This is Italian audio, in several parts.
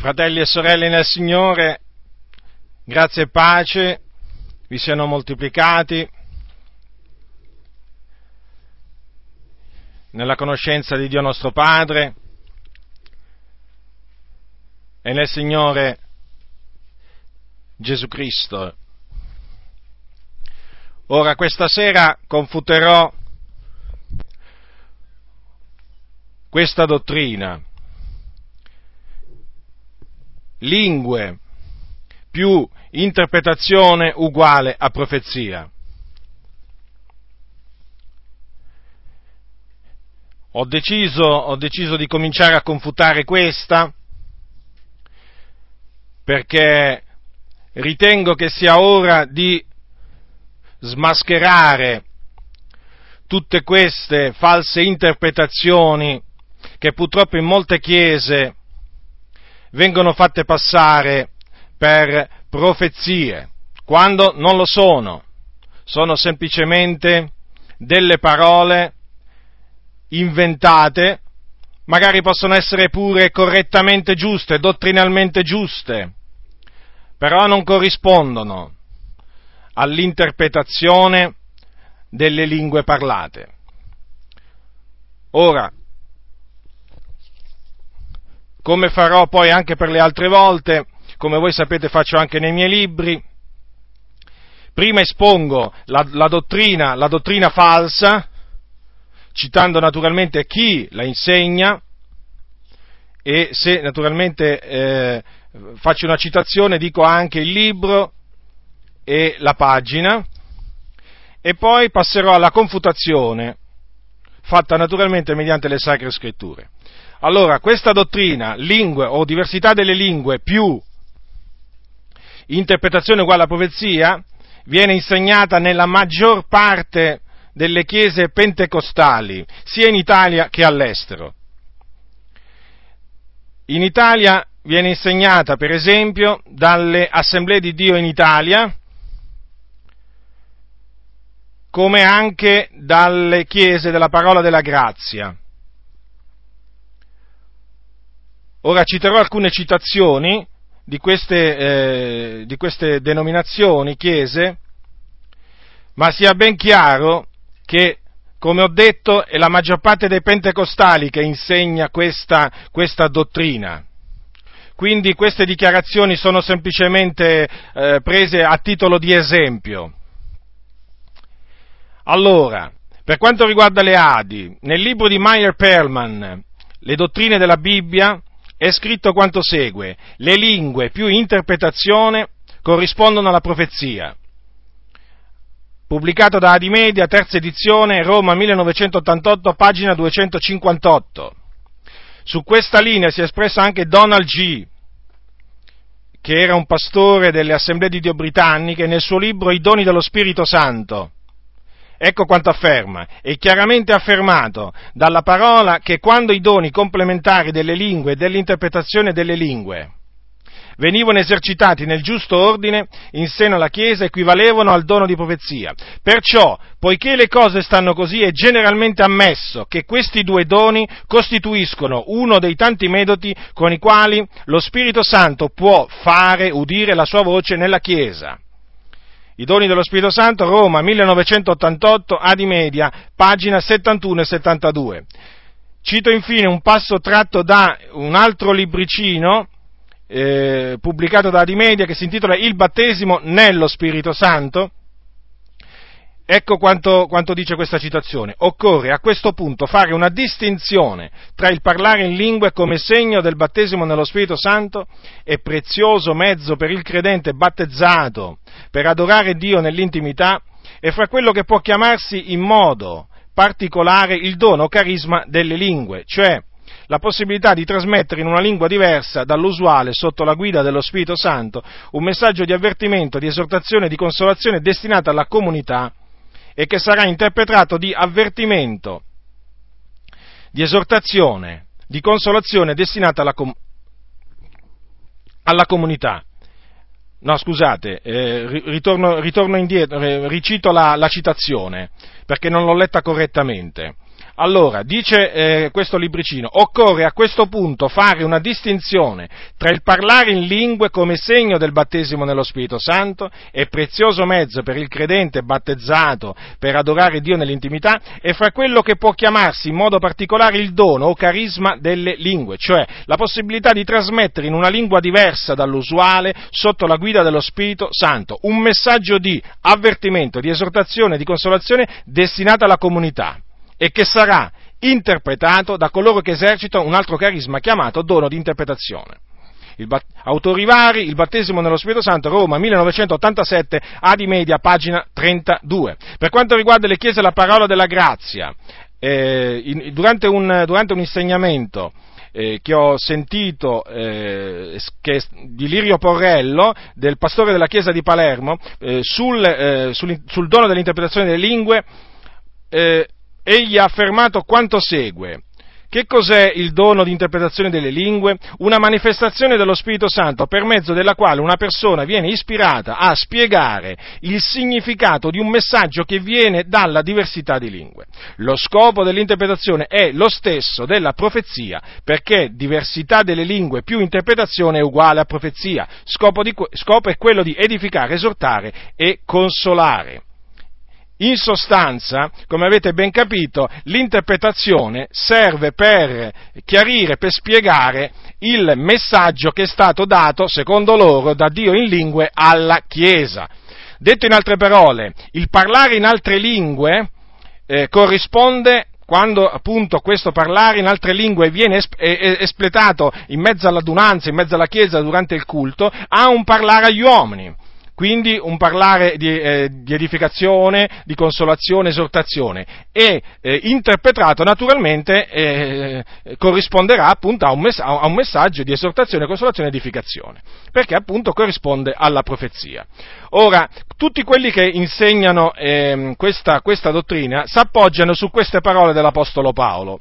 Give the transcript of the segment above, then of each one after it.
Fratelli e sorelle nel Signore, grazie e pace vi siano moltiplicati nella conoscenza di Dio nostro Padre e nel Signore Gesù Cristo. Ora, questa sera confuterò questa dottrina lingue più interpretazione uguale a profezia. Ho deciso, ho deciso di cominciare a confutare questa perché ritengo che sia ora di smascherare tutte queste false interpretazioni che purtroppo in molte chiese vengono fatte passare per profezie, quando non lo sono, sono semplicemente delle parole inventate, magari possono essere pure correttamente giuste, dottrinalmente giuste, però non corrispondono all'interpretazione delle lingue parlate. Ora, come farò poi anche per le altre volte, come voi sapete faccio anche nei miei libri, prima espongo la, la, dottrina, la dottrina falsa, citando naturalmente chi la insegna, e se naturalmente eh, faccio una citazione dico anche il libro e la pagina, e poi passerò alla confutazione, fatta naturalmente mediante le sacre scritture. Allora, questa dottrina, lingue o diversità delle lingue più interpretazione uguale a profezia, viene insegnata nella maggior parte delle chiese pentecostali, sia in Italia che all'estero. In Italia viene insegnata, per esempio, dalle assemblee di Dio in Italia, come anche dalle chiese della parola della grazia. Ora citerò alcune citazioni di queste, eh, di queste denominazioni, chiese, ma sia ben chiaro che, come ho detto, è la maggior parte dei pentecostali che insegna questa, questa dottrina. Quindi queste dichiarazioni sono semplicemente eh, prese a titolo di esempio. Allora, per quanto riguarda le Adi, nel libro di Meyer Perlman, Le dottrine della Bibbia, è scritto quanto segue, le lingue più interpretazione corrispondono alla profezia. Pubblicato da Adimedia, terza edizione, Roma 1988, pagina 258. Su questa linea si è espresso anche Donald G., che era un pastore delle Assemblee di Dio britanniche, nel suo libro I doni dello Spirito Santo. Ecco quanto afferma. È chiaramente affermato dalla parola che quando i doni complementari delle lingue e dell'interpretazione delle lingue venivano esercitati nel giusto ordine in seno alla Chiesa equivalevano al dono di profezia. Perciò, poiché le cose stanno così, è generalmente ammesso che questi due doni costituiscono uno dei tanti metodi con i quali lo Spirito Santo può fare udire la sua voce nella Chiesa. I doni dello Spirito Santo, Roma 1988, Adi Media, pagina 71 e 72. Cito infine un passo tratto da un altro libricino eh, pubblicato da Adi Media che si intitola Il battesimo nello Spirito Santo, Ecco quanto, quanto, dice questa citazione. Occorre a questo punto fare una distinzione tra il parlare in lingue come segno del battesimo nello Spirito Santo e prezioso mezzo per il credente battezzato per adorare Dio nell'intimità e fra quello che può chiamarsi in modo particolare il dono carisma delle lingue, cioè la possibilità di trasmettere in una lingua diversa dall'usuale sotto la guida dello Spirito Santo un messaggio di avvertimento, di esortazione di consolazione destinato alla comunità e che sarà interpretato di avvertimento, di esortazione, di consolazione destinata alla, com- alla comunità. No, scusate, eh, ritorno, ritorno, indietro, eh, ricito la, la citazione, perché non l'ho letta correttamente. Allora, dice eh, questo libricino, occorre a questo punto fare una distinzione tra il parlare in lingue come segno del battesimo nello Spirito Santo e prezioso mezzo per il credente battezzato per adorare Dio nell'intimità e fra quello che può chiamarsi in modo particolare il dono o carisma delle lingue, cioè la possibilità di trasmettere in una lingua diversa dall'usuale sotto la guida dello Spirito Santo un messaggio di avvertimento, di esortazione, di consolazione destinato alla comunità e che sarà interpretato da coloro che esercitano un altro carisma chiamato dono di interpretazione. Il bat- autori vari, il battesimo nello Spirito Santo, Roma 1987, Adi Media, pagina 32. Per quanto riguarda le chiese, la parola della grazia, eh, in, durante, un, durante, un, insegnamento eh, che ho sentito eh, che, di Lirio Porrello, del pastore della chiesa di Palermo, eh, sul, eh, sul, sul, dono dell'interpretazione delle lingue, eh, egli ha affermato quanto segue. Che cos'è il dono di interpretazione delle lingue? Una manifestazione dello Spirito Santo per mezzo della quale una persona viene ispirata a spiegare il significato di un messaggio che viene dalla diversità di lingue. Lo scopo dell'interpretazione è lo stesso della profezia, perché diversità delle lingue più interpretazione è uguale a profezia. Scopo, di, scopo è quello di edificare, esortare e consolare. In sostanza, come avete ben capito, l'interpretazione serve per chiarire, per spiegare il messaggio che è stato dato, secondo loro, da Dio in lingue alla Chiesa. Detto in altre parole, il parlare in altre lingue eh, corrisponde quando appunto questo parlare in altre lingue viene espletato in mezzo all'adunanza, in mezzo alla Chiesa durante il culto, a un parlare agli uomini. Quindi un parlare di, eh, di edificazione, di consolazione, esortazione e eh, interpretato naturalmente eh, corrisponderà appunto a un, mess- a un, messaggio di esortazione, consolazione e edificazione, perché appunto corrisponde alla profezia. Ora, tutti quelli che insegnano ehm, questa, questa dottrina si appoggiano su queste parole dell'Apostolo Paolo.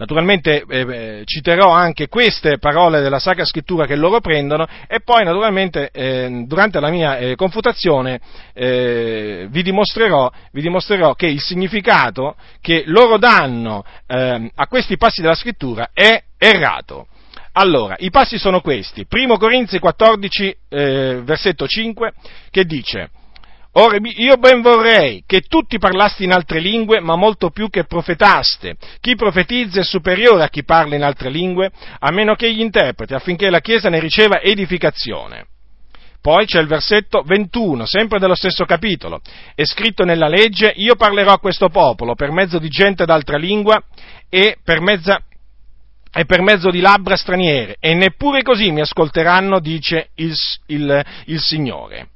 Naturalmente eh, eh, citerò anche queste parole della Sacra Scrittura che loro prendono e poi naturalmente eh, durante la mia eh, confutazione eh, vi dimostrerò, vi, dimostrerò, che il significato che loro danno ehm, a questi passi della Scrittura è errato. Allora, i passi sono questi. Primo Corinzi 14, eh, versetto 5, che dice Ora io ben vorrei che tutti parlasti in altre lingue, ma molto più che profetaste. Chi profetizza è superiore a chi parla in altre lingue, a meno che gli interpreti, affinché la Chiesa ne riceva edificazione. Poi c'è il versetto 21, sempre dello stesso capitolo. È scritto nella legge, io parlerò a questo popolo per mezzo di gente d'altra lingua e per, mezza, e per mezzo di labbra straniere, e neppure così mi ascolteranno, dice il, il, il Signore.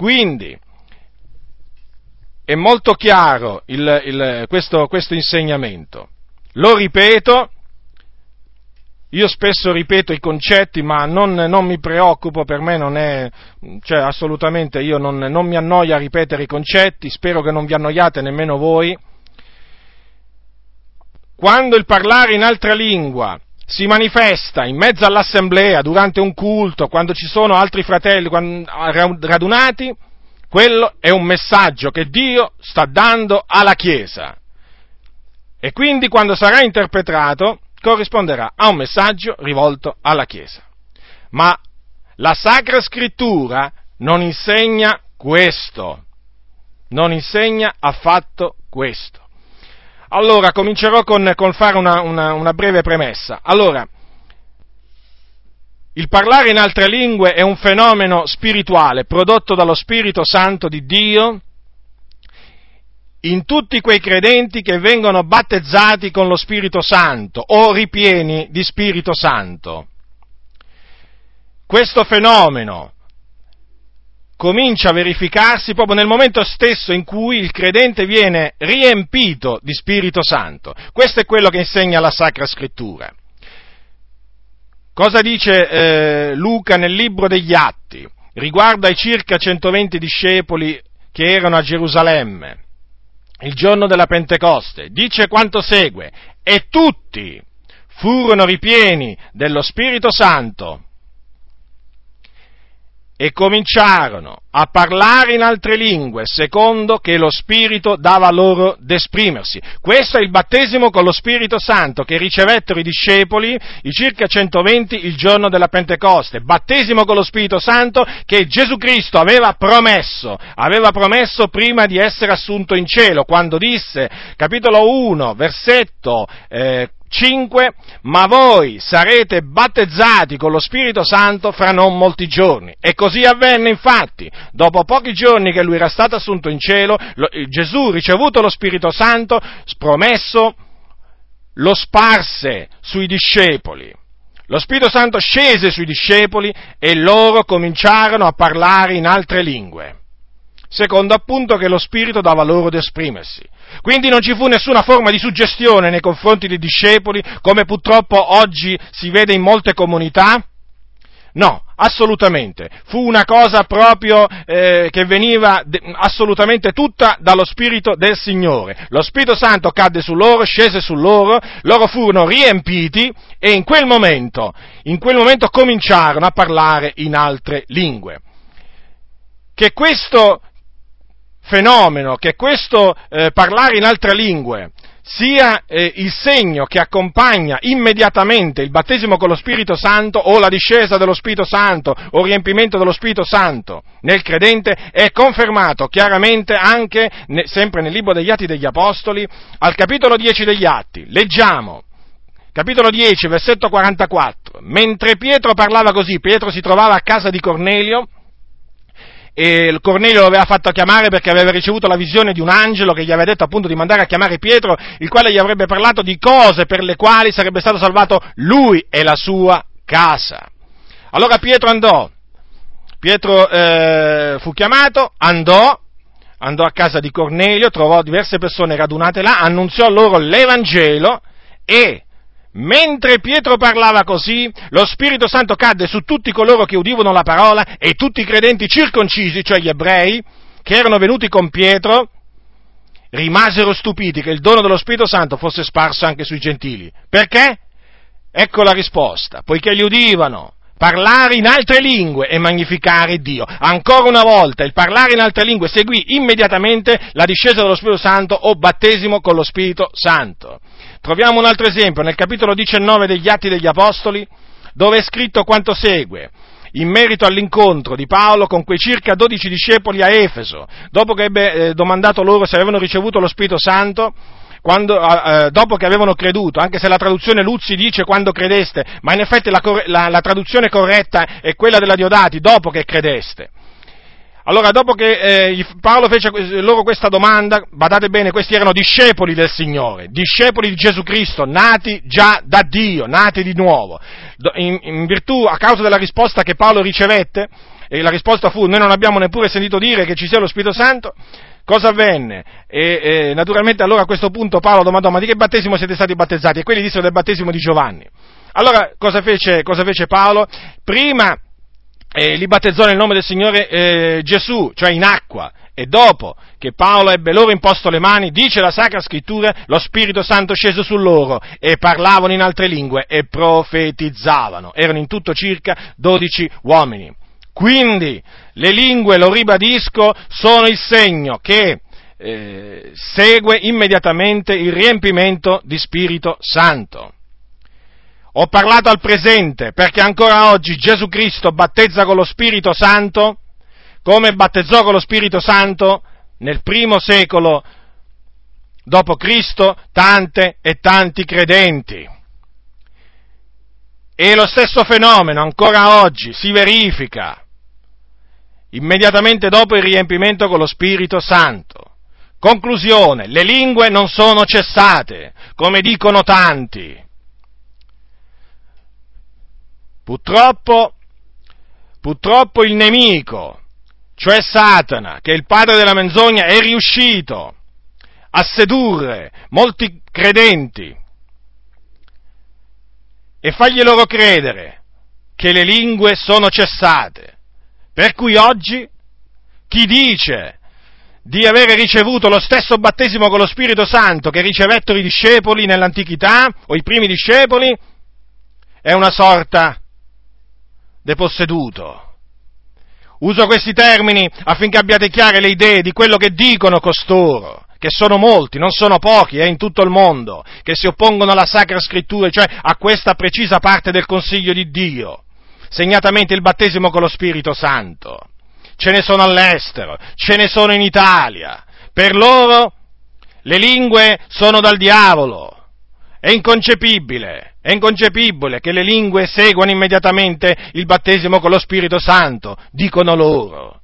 Quindi è molto chiaro il, il, questo, questo insegnamento. Lo ripeto, io spesso ripeto i concetti, ma non, non, mi preoccupo, per me non è, cioè assolutamente io non, non, mi annoia a ripetere i concetti, spero che non vi annoiate nemmeno voi. Quando il parlare in altra lingua si manifesta in mezzo all'assemblea, durante un culto, quando ci sono altri fratelli radunati, quello è un messaggio che Dio sta dando alla Chiesa. E quindi quando sarà interpretato corrisponderà a un messaggio rivolto alla Chiesa. Ma la Sacra Scrittura non insegna questo, non insegna affatto questo. Allora, comincerò con, con fare una, una, una breve premessa. Allora, il parlare in altre lingue è un fenomeno spirituale prodotto dallo Spirito Santo di Dio in tutti quei credenti che vengono battezzati con lo Spirito Santo o ripieni di Spirito Santo. Questo fenomeno comincia a verificarsi proprio nel momento stesso in cui il credente viene riempito di Spirito Santo. Questo è quello che insegna la Sacra Scrittura. Cosa dice eh, Luca nel libro degli Atti riguardo ai circa 120 discepoli che erano a Gerusalemme il giorno della Pentecoste? Dice quanto segue, e tutti furono ripieni dello Spirito Santo e cominciarono a parlare in altre lingue, secondo che lo Spirito dava loro d'esprimersi. Questo è il battesimo con lo Spirito Santo che ricevettero i discepoli, i circa 120, il giorno della Pentecoste. Battesimo con lo Spirito Santo che Gesù Cristo aveva promesso, aveva promesso prima di essere assunto in cielo, quando disse, capitolo 1, versetto eh, 5, ma voi sarete battezzati con lo Spirito Santo fra non molti giorni. E così avvenne infatti. Dopo pochi giorni che lui era stato assunto in cielo, lo, Gesù, ricevuto lo Spirito Santo, promesso, lo sparse sui discepoli. Lo Spirito Santo scese sui discepoli e loro cominciarono a parlare in altre lingue secondo appunto che lo Spirito dava loro di esprimersi. Quindi non ci fu nessuna forma di suggestione nei confronti dei discepoli, come purtroppo oggi si vede in molte comunità. No, assolutamente. Fu una cosa proprio eh, che veniva de- assolutamente tutta dallo Spirito del Signore. Lo Spirito Santo cadde su loro, scese su loro, loro furono riempiti e in quel momento, in quel momento cominciarono a parlare in altre lingue. Che questo fenomeno, che questo eh, parlare in altre lingue sia eh, il segno che accompagna immediatamente il battesimo con lo Spirito Santo o la discesa dello Spirito Santo o riempimento dello Spirito Santo nel credente è confermato chiaramente anche, ne, sempre nel libro degli Atti degli Apostoli, al capitolo 10 degli Atti. Leggiamo. Capitolo 10, versetto 44. Mentre Pietro parlava così, Pietro si trovava a casa di Cornelio, e Cornelio lo aveva fatto chiamare perché aveva ricevuto la visione di un angelo che gli aveva detto appunto di mandare a chiamare Pietro, il quale gli avrebbe parlato di cose per le quali sarebbe stato salvato lui e la sua casa. Allora Pietro andò, Pietro eh, fu chiamato, andò, andò a casa di Cornelio, trovò diverse persone radunate là, annunziò loro l'Evangelo e Mentre Pietro parlava così, lo Spirito Santo cadde su tutti coloro che udivano la parola e tutti i credenti circoncisi, cioè gli ebrei, che erano venuti con Pietro, rimasero stupiti che il dono dello Spirito Santo fosse sparso anche sui gentili. Perché? Ecco la risposta, poiché li udivano parlare in altre lingue e magnificare Dio. Ancora una volta il parlare in altre lingue seguì immediatamente la discesa dello Spirito Santo o battesimo con lo Spirito Santo. Troviamo un altro esempio nel capitolo 19 degli Atti degli Apostoli, dove è scritto quanto segue in merito all'incontro di Paolo con quei circa 12 discepoli a Efeso, dopo che ebbe eh, domandato loro se avevano ricevuto lo Spirito Santo, quando, eh, dopo che avevano creduto, anche se la traduzione Luzzi dice quando credeste, ma in effetti la, la, la traduzione corretta è quella della Diodati, dopo che credeste. Allora, dopo che eh, Paolo fece loro questa domanda, badate bene, questi erano discepoli del Signore, discepoli di Gesù Cristo, nati già da Dio, nati di nuovo. In, in virtù, a causa della risposta che Paolo ricevette, e la risposta fu, noi non abbiamo neppure sentito dire che ci sia lo Spirito Santo, cosa avvenne? E, e, naturalmente allora a questo punto Paolo domandò, ma di che battesimo siete stati battezzati? E quelli dissero del battesimo di Giovanni. Allora cosa fece, cosa fece Paolo? Prima eh, li battezzò nel nome del Signore eh, Gesù, cioè in acqua, e dopo che Paolo ebbe loro imposto le mani, dice la Sacra Scrittura, lo Spirito Santo scese su loro e parlavano in altre lingue e profetizzavano. Erano in tutto circa dodici uomini. Quindi le lingue, lo ribadisco, sono il segno che eh, segue immediatamente il riempimento di Spirito Santo. Ho parlato al presente perché ancora oggi Gesù Cristo battezza con lo Spirito Santo come battezzò con lo Spirito Santo nel primo secolo dopo Cristo tante e tanti credenti. E lo stesso fenomeno ancora oggi si verifica immediatamente dopo il riempimento con lo Spirito Santo. Conclusione, le lingue non sono cessate, come dicono tanti. Purtroppo, purtroppo il nemico, cioè Satana, che è il padre della menzogna, è riuscito a sedurre molti credenti e fargli loro credere che le lingue sono cessate. Per cui oggi chi dice di avere ricevuto lo stesso battesimo con lo Spirito Santo che ricevettero i discepoli nell'antichità o i primi discepoli è una sorta deposseduto, Uso questi termini affinché abbiate chiare le idee di quello che dicono costoro, che sono molti, non sono pochi, è eh, in tutto il mondo, che si oppongono alla Sacra Scrittura, cioè a questa precisa parte del Consiglio di Dio, segnatamente il battesimo con lo Spirito Santo. Ce ne sono all'estero, ce ne sono in Italia. Per loro le lingue sono dal diavolo. È inconcepibile, è inconcepibile che le lingue seguano immediatamente il battesimo con lo Spirito Santo, dicono loro.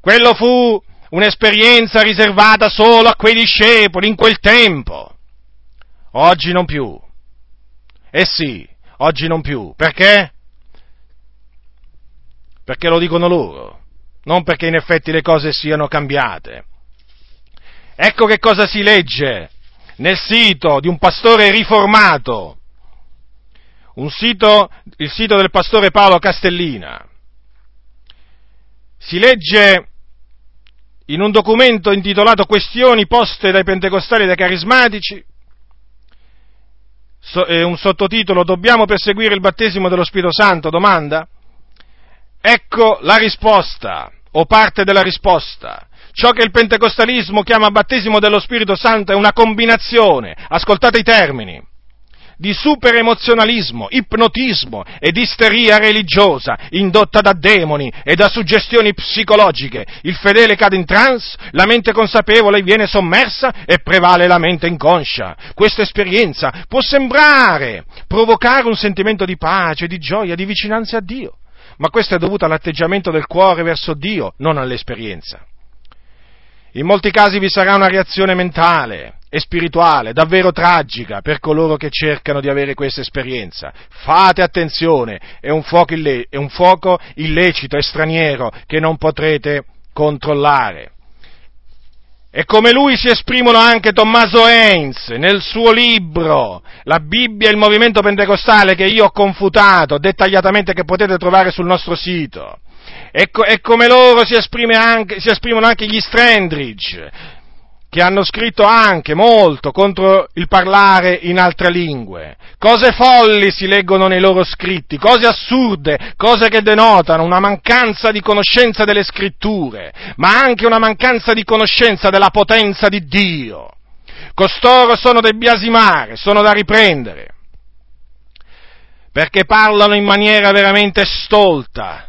Quello fu un'esperienza riservata solo a quei discepoli in quel tempo. Oggi non più. Eh sì, oggi non più. Perché? Perché lo dicono loro, non perché in effetti le cose siano cambiate. Ecco che cosa si legge nel sito di un pastore riformato, un sito, il sito del pastore Paolo Castellina. Si legge in un documento intitolato Questioni poste dai pentecostali e dai carismatici, so, eh, un sottotitolo Dobbiamo perseguire il battesimo dello Spirito Santo? Domanda. Ecco la risposta, o parte della risposta. Ciò che il pentecostalismo chiama battesimo dello Spirito Santo è una combinazione, ascoltate i termini, di superemozionalismo, ipnotismo ed isteria religiosa indotta da demoni e da suggestioni psicologiche. Il fedele cade in trance, la mente consapevole viene sommersa e prevale la mente inconscia. Questa esperienza può sembrare provocare un sentimento di pace, di gioia, di vicinanza a Dio, ma questo è dovuto all'atteggiamento del cuore verso Dio, non all'esperienza. In molti casi vi sarà una reazione mentale e spirituale davvero tragica per coloro che cercano di avere questa esperienza. Fate attenzione, è un fuoco, ille- è un fuoco illecito e straniero che non potrete controllare. E come lui si esprimono anche Tommaso Heinz nel suo libro La Bibbia e il movimento pentecostale che io ho confutato dettagliatamente che potete trovare sul nostro sito. E, co- e come loro si, anche, si, esprimono anche gli Strandridge, che hanno scritto anche molto contro il parlare in altre lingue. Cose folli si leggono nei loro scritti, cose assurde, cose che denotano una mancanza di conoscenza delle scritture, ma anche una mancanza di conoscenza della potenza di Dio. Costoro sono da biasimare, sono da riprendere, perché parlano in maniera veramente stolta,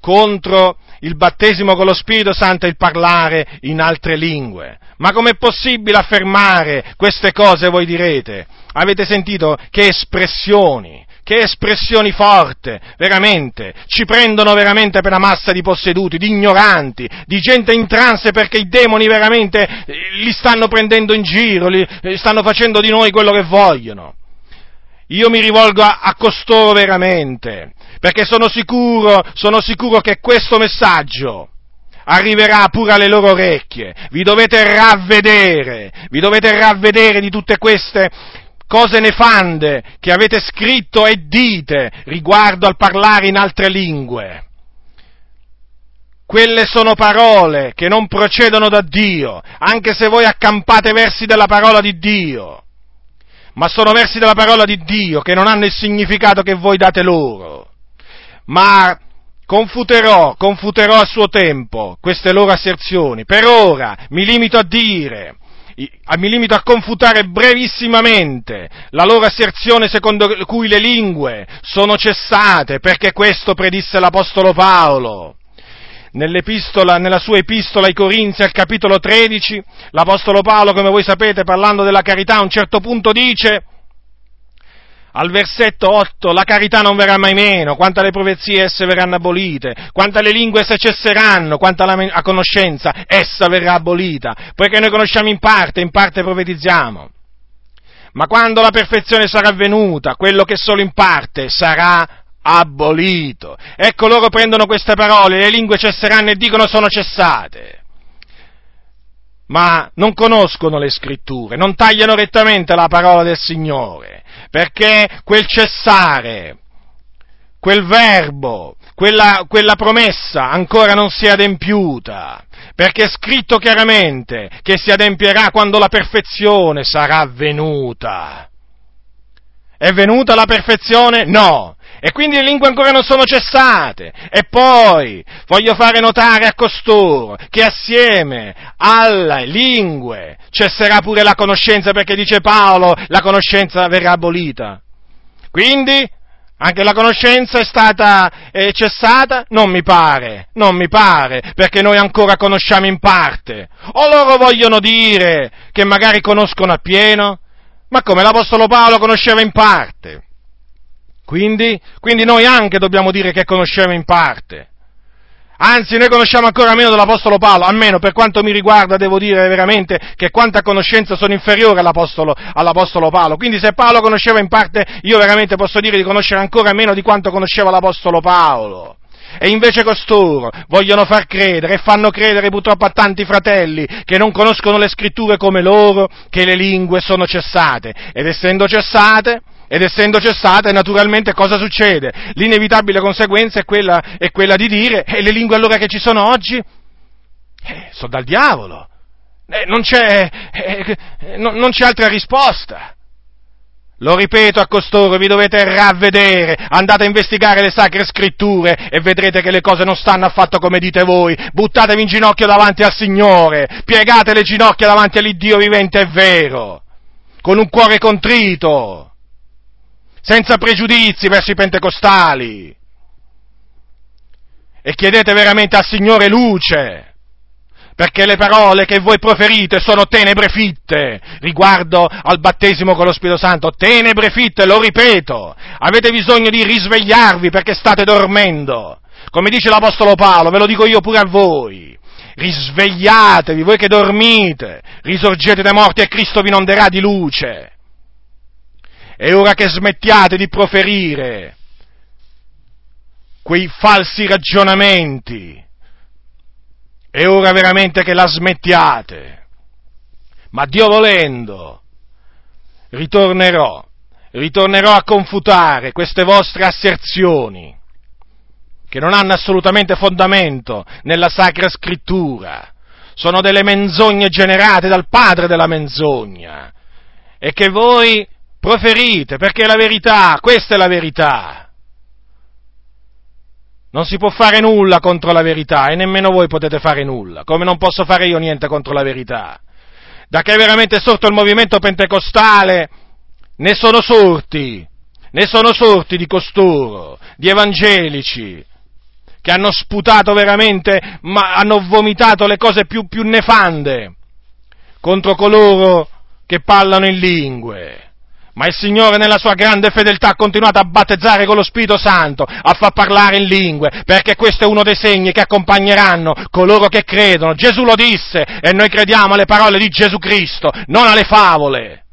contro il battesimo con lo Spirito Santo e il parlare in altre lingue. Ma com'è possibile affermare queste cose, voi direte? Avete sentito che espressioni, che espressioni forti, veramente, ci prendono veramente per una massa di posseduti, di ignoranti, di gente in trance perché i demoni veramente eh, li stanno prendendo in giro, li, li stanno facendo di noi quello che vogliono. Io mi rivolgo a, a costoro veramente, perché sono sicuro, sono sicuro che questo messaggio arriverà pure alle loro orecchie. Vi dovete ravvedere, vi dovete ravvedere di tutte queste cose nefande che avete scritto e dite riguardo al parlare in altre lingue. Quelle sono parole che non procedono da Dio, anche se voi accampate versi della parola di Dio, ma sono versi della parola di Dio che non hanno il significato che voi date loro ma confuterò, confuterò a suo tempo queste loro asserzioni. Per ora mi limito a dire, mi limito a confutare brevissimamente la loro asserzione secondo cui le lingue sono cessate, perché questo predisse l'Apostolo Paolo. Nella sua epistola ai Corinzi al capitolo 13, l'Apostolo Paolo, come voi sapete, parlando della carità, a un certo punto dice, al versetto 8, la carità non verrà mai meno, quanto alle profezie esse verranno abolite, quanto alle lingue esse cesseranno, quanto alla conoscenza essa verrà abolita, poiché noi conosciamo in parte, in parte profetizziamo. Ma quando la perfezione sarà venuta, quello che solo in parte sarà abolito. Ecco loro prendono queste parole, le lingue cesseranno e dicono sono cessate ma non conoscono le scritture, non tagliano rettamente la parola del Signore, perché quel cessare, quel verbo, quella, quella, promessa ancora non si è adempiuta, perché è scritto chiaramente che si adempierà quando la perfezione sarà venuta. È venuta la perfezione? No, E quindi le lingue ancora non sono cessate. E poi voglio fare notare a costoro che assieme alle lingue cesserà pure la conoscenza, perché dice Paolo, la conoscenza verrà abolita. Quindi anche la conoscenza è stata eh, cessata? Non mi pare, non mi pare, perché noi ancora conosciamo in parte. O loro vogliono dire che magari conoscono appieno? Ma come l'Apostolo Paolo conosceva in parte? Quindi, quindi noi anche dobbiamo dire che conosciamo in parte. Anzi, noi conosciamo ancora meno dell'Apostolo Paolo, almeno per quanto mi riguarda devo dire veramente che quanta conoscenza sono inferiore all'Apostolo, all'Apostolo Paolo. Quindi se Paolo conosceva in parte, io veramente posso dire di conoscere ancora meno di quanto conosceva l'Apostolo Paolo. E invece costoro vogliono far credere e fanno credere purtroppo a tanti fratelli che non conoscono le scritture come loro che le lingue sono cessate. Ed essendo cessate, ed essendo cessate, naturalmente cosa succede? L'inevitabile conseguenza è quella, è quella di dire, e le lingue allora che ci sono oggi? Eh, sono dal diavolo. Eh, non, c'è, eh, no, non c'è altra risposta. Lo ripeto a costoro, vi dovete ravvedere, andate a investigare le sacre scritture e vedrete che le cose non stanno affatto come dite voi. Buttatevi in ginocchio davanti al Signore, piegate le ginocchia davanti all'Iddio vivente e vero, con un cuore contrito senza pregiudizi verso i pentecostali. E chiedete veramente al Signore luce, perché le parole che voi proferite sono tenebre fitte riguardo al battesimo con lo Spirito Santo, tenebre fitte, lo ripeto, avete bisogno di risvegliarvi perché state dormendo. Come dice l'Apostolo Paolo, ve lo dico io pure a voi, risvegliatevi, voi che dormite, risorgete dai morti e Cristo vi inonderà di luce. È ora che smettiate di proferire quei falsi ragionamenti. È ora veramente che la smettiate. Ma Dio volendo, ritornerò, ritornerò a confutare queste vostre asserzioni, che non hanno assolutamente fondamento nella Sacra Scrittura, sono delle menzogne generate dal padre della menzogna, e che voi proferite, perché è la verità, questa è la verità. Non si può fare nulla contro la verità e nemmeno voi potete fare nulla, come non posso fare io niente contro la verità. Da che è veramente sorto il movimento pentecostale, ne sono sorti, ne sono sorti di costoro, di evangelici, che hanno sputato veramente, ma hanno vomitato le cose più, più nefande contro coloro che parlano in lingue ma il Signore nella sua grande fedeltà ha continuato a battezzare con lo Spirito Santo, a far parlare in lingue, perché questo è uno dei segni che accompagneranno coloro che credono. Gesù lo disse e noi crediamo alle parole di Gesù Cristo, non alle favole.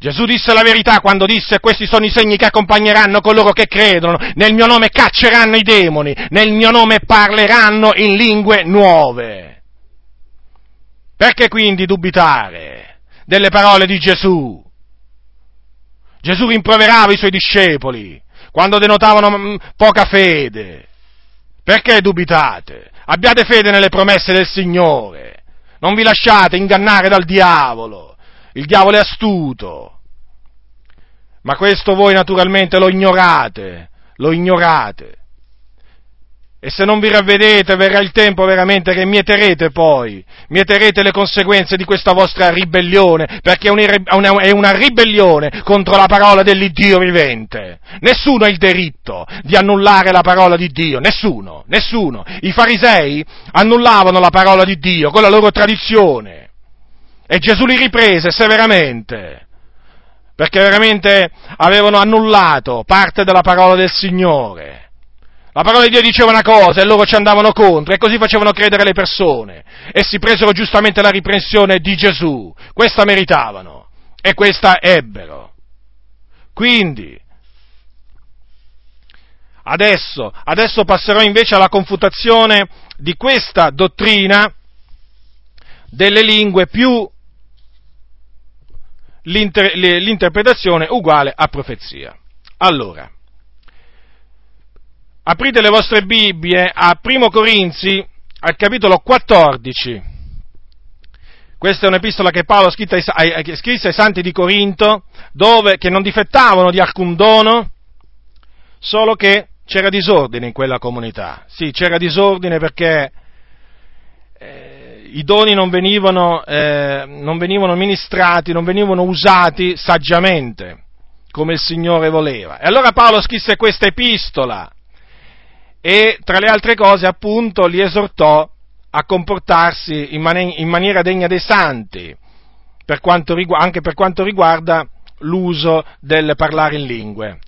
Gesù disse la verità quando disse questi sono i segni che accompagneranno coloro che credono, nel mio nome cacceranno i demoni, nel mio nome parleranno in lingue nuove. Perché quindi dubitare delle parole di Gesù? Gesù rimproverava i suoi discepoli quando denotavano mm, poca fede. Perché dubitate? Abbiate fede nelle promesse del Signore. Non vi lasciate ingannare dal diavolo. Il diavolo è astuto. Ma questo voi naturalmente lo ignorate, lo ignorate. E se non vi ravvedete verrà il tempo veramente che mieterete poi, mieterete le conseguenze di questa vostra ribellione, perché è una ribellione contro la parola dell'Iddio vivente. Nessuno ha il diritto di annullare la parola di Dio, nessuno, nessuno. I farisei annullavano la parola di Dio con la loro tradizione e Gesù li riprese severamente perché veramente avevano annullato parte della parola del Signore. La parola di Dio diceva una cosa e loro ci andavano contro e così facevano credere le persone e si presero giustamente la riprensione di Gesù. Questa meritavano e questa ebbero. Quindi, adesso, adesso passerò invece alla confutazione di questa dottrina delle lingue più l'inter, l'interpretazione uguale a profezia. Allora, aprite le vostre Bibbie a Primo Corinzi, al capitolo 14. Questa è un'epistola che Paolo scrisse ai, santi di Corinto, dove, che non difettavano di alcun dono, solo che c'era disordine in quella comunità. Sì, c'era disordine perché eh, i doni non venivano, eh, non venivano ministrati, non venivano usati saggiamente, come il Signore voleva. E allora Paolo scrisse questa epistola e tra le altre cose appunto li esortò a comportarsi in, man- in maniera degna dei santi, per rigu- anche per quanto riguarda l'uso del parlare in lingue.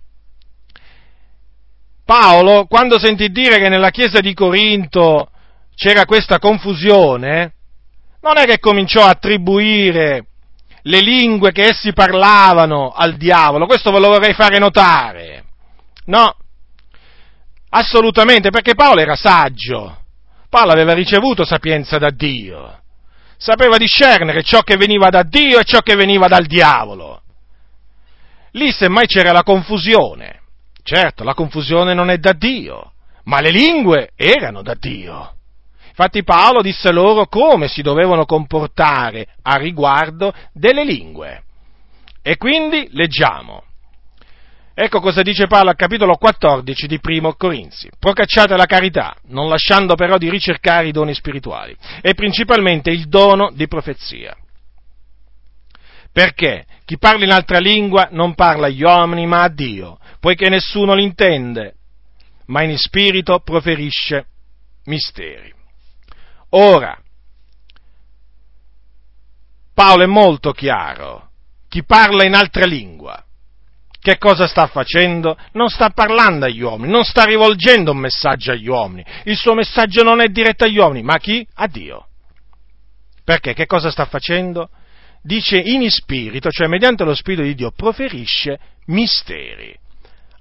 Paolo, quando sentì dire che nella chiesa di Corinto c'era questa confusione, non è che cominciò a attribuire le lingue che essi parlavano al diavolo, questo ve lo vorrei fare notare. No, assolutamente, perché Paolo era saggio, Paolo aveva ricevuto sapienza da Dio, sapeva discernere ciò che veniva da Dio e ciò che veniva dal diavolo. Lì semmai c'era la confusione. Certo, la confusione non è da Dio, ma le lingue erano da Dio. Infatti Paolo disse loro come si dovevano comportare a riguardo delle lingue. E quindi leggiamo. Ecco cosa dice Paolo al capitolo 14 di Primo Corinzi. Procacciate la carità, non lasciando però di ricercare i doni spirituali, e principalmente il dono di profezia. Perché chi parla in altra lingua non parla agli uomini ma a Dio, poiché nessuno l'intende, ma in spirito proferisce misteri. Ora, Paolo è molto chiaro, chi parla in altra lingua, che cosa sta facendo? Non sta parlando agli uomini, non sta rivolgendo un messaggio agli uomini, il suo messaggio non è diretto agli uomini, ma a chi? A Dio. Perché? Che cosa sta facendo? dice in spirito, cioè mediante lo spirito di Dio, proferisce misteri.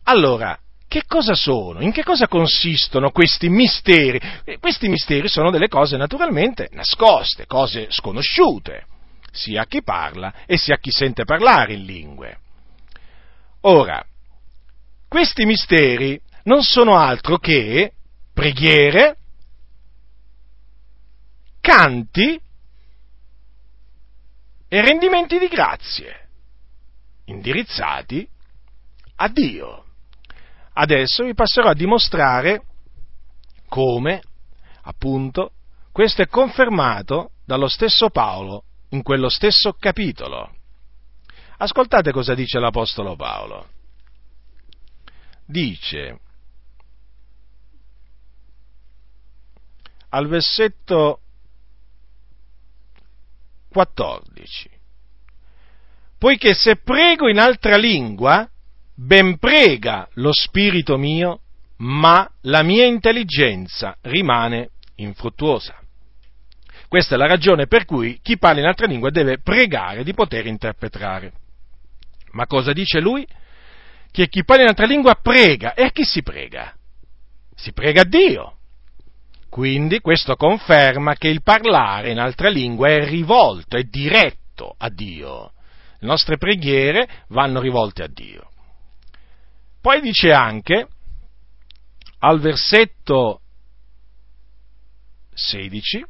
Allora, che cosa sono? In che cosa consistono questi misteri? Eh, questi misteri sono delle cose naturalmente nascoste, cose sconosciute, sia a chi parla e sia a chi sente parlare in lingue. Ora, questi misteri non sono altro che preghiere, canti e rendimenti di grazie indirizzati a Dio. Adesso vi passerò a dimostrare come, appunto, questo è confermato dallo stesso Paolo in quello stesso capitolo. Ascoltate cosa dice l'Apostolo Paolo. Dice al versetto 14. Poiché se prego in altra lingua, ben prega lo spirito mio, ma la mia intelligenza rimane infruttuosa. Questa è la ragione per cui chi parla in altra lingua deve pregare di poter interpretare. Ma cosa dice lui? Che chi parla in altra lingua prega. E a chi si prega? Si prega a Dio. Quindi questo conferma che il parlare in altra lingua è rivolto, è diretto a Dio. Le nostre preghiere vanno rivolte a Dio. Poi dice anche al versetto 16,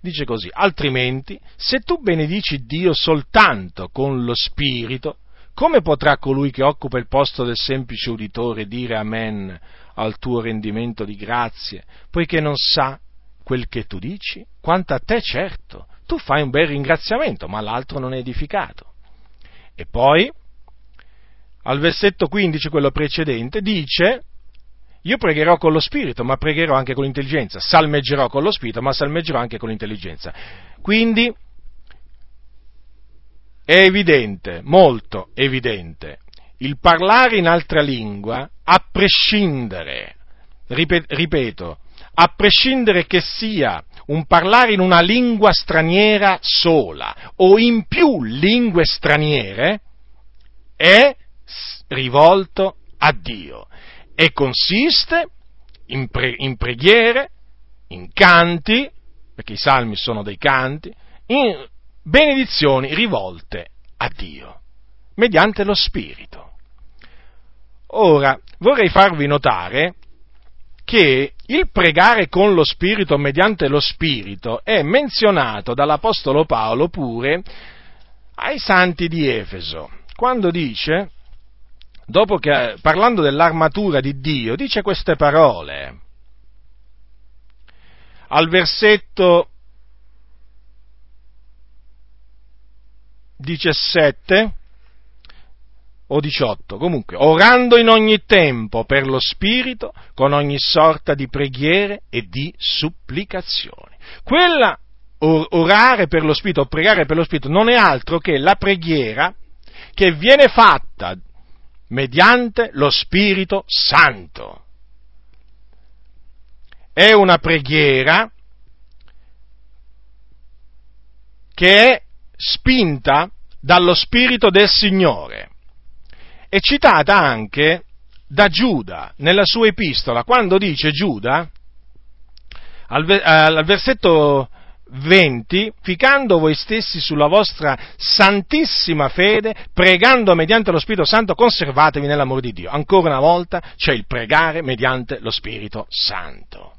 dice così, altrimenti se tu benedici Dio soltanto con lo Spirito, come potrà colui che occupa il posto del semplice uditore dire Amen al tuo rendimento di grazie, poiché non sa quel che tu dici? Quanto a te, certo, tu fai un bel ringraziamento, ma l'altro non è edificato. E poi, al versetto 15, quello precedente, dice, io pregherò con lo spirito, ma pregherò anche con l'intelligenza, salmeggerò con lo spirito, ma salmeggerò anche con l'intelligenza. Quindi, è evidente, molto evidente, il parlare in altra lingua, a prescindere, ripeto, a prescindere che sia un parlare in una lingua straniera sola o in più lingue straniere, è rivolto a Dio e consiste in, pre- in preghiere, in canti, perché i salmi sono dei canti, in benedizioni rivolte a Dio, mediante lo Spirito. Ora, vorrei farvi notare che il pregare con lo Spirito mediante lo Spirito è menzionato dall'Apostolo Paolo pure ai santi di Efeso, quando dice che, parlando dell'armatura di Dio, dice queste parole. Al versetto 17 o 18, comunque, orando in ogni tempo per lo Spirito, con ogni sorta di preghiere e di supplicazioni. Quella orare per lo Spirito o pregare per lo Spirito non è altro che la preghiera che viene fatta mediante lo Spirito Santo. È una preghiera che è spinta dallo Spirito del Signore. È citata anche da Giuda nella sua epistola, quando dice Giuda, al, versetto 20, ficando voi stessi sulla vostra santissima fede, pregando mediante lo Spirito Santo, conservatevi nell'amore di Dio. Ancora una volta c'è il pregare mediante lo Spirito Santo.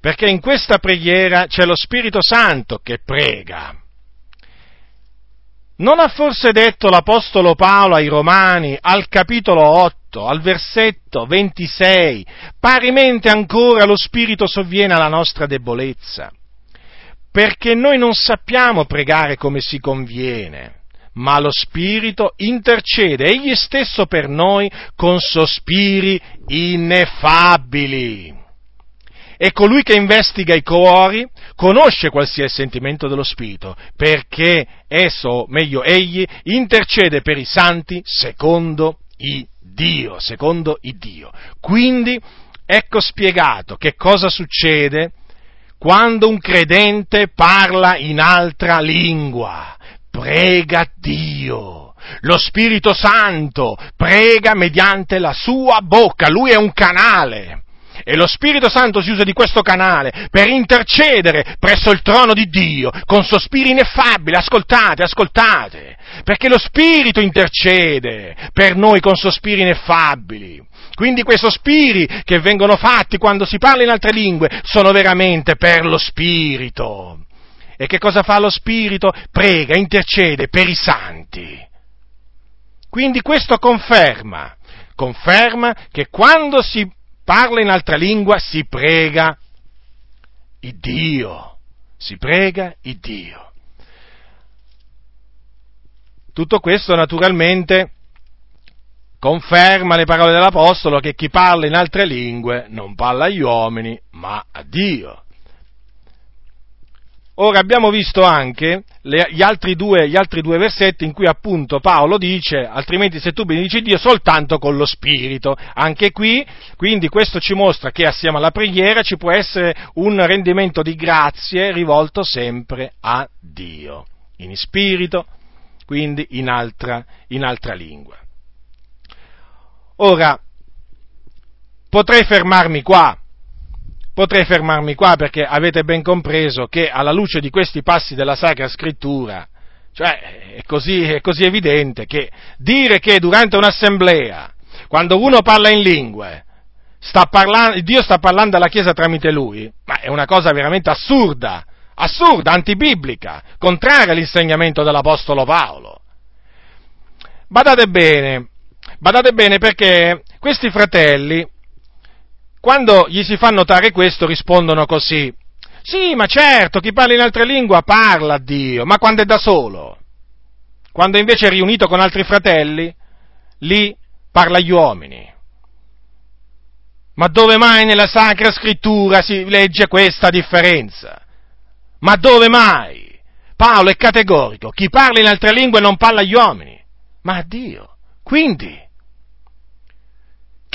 Perché in questa preghiera c'è lo Spirito Santo che prega. Non ha forse detto l'Apostolo Paolo ai Romani al capitolo 8, al versetto 26, parimente ancora lo Spirito sovviene alla nostra debolezza? perché noi non sappiamo pregare come si conviene, ma lo Spirito intercede egli stesso per noi con sospiri ineffabili. E colui che investiga i cuori conosce qual sia il sentimento dello Spirito, perché esso, meglio egli, intercede per i santi secondo il Dio, secondo il Dio. Quindi ecco spiegato che cosa succede quando un credente parla in altra lingua, prega Dio. Lo Spirito Santo prega mediante la sua bocca, lui è un canale. E lo Spirito Santo si usa di questo canale per intercedere presso il trono di Dio con sospiri ineffabili. Ascoltate, ascoltate, perché lo Spirito intercede per noi con sospiri ineffabili. Quindi quei sospiri che vengono fatti quando si parla in altre lingue sono veramente per lo Spirito. E che cosa fa lo Spirito? Prega, intercede per i santi. Quindi questo conferma, conferma che quando si parla in altra lingua si prega il Dio, si prega il Dio. Tutto questo naturalmente conferma le parole dell'Apostolo che chi parla in altre lingue non parla agli uomini, ma a Dio. Ora abbiamo visto anche le, gli, altri due, gli, altri due, versetti in cui appunto Paolo dice, altrimenti se tu benedici Dio soltanto con lo Spirito. Anche qui, quindi questo ci mostra che assieme alla preghiera ci può essere un rendimento di grazie rivolto sempre a Dio, in spirito, quindi in altra, in altra lingua. Ora, potrei fermarmi qua, potrei fermarmi qua perché avete ben compreso che alla luce di questi passi della Sacra Scrittura, cioè è così, è così evidente che dire che durante un'assemblea, quando uno parla in lingue, sta parlando, Dio sta parlando alla Chiesa tramite lui, ma è una cosa veramente assurda, assurda, antibiblica, contraria all'insegnamento dell'Apostolo Paolo. Badate bene, Badate bene perché questi fratelli, quando gli si fa notare questo, rispondono così. Sì, ma certo, chi parla in altre lingue parla a Dio, ma quando è da solo. Quando invece è riunito con altri fratelli, lì parla agli uomini. Ma dove mai nella Sacra Scrittura si legge questa differenza? Ma dove mai? Paolo è categorico, chi parla in altre lingue non parla agli uomini, ma a Dio. Quindi,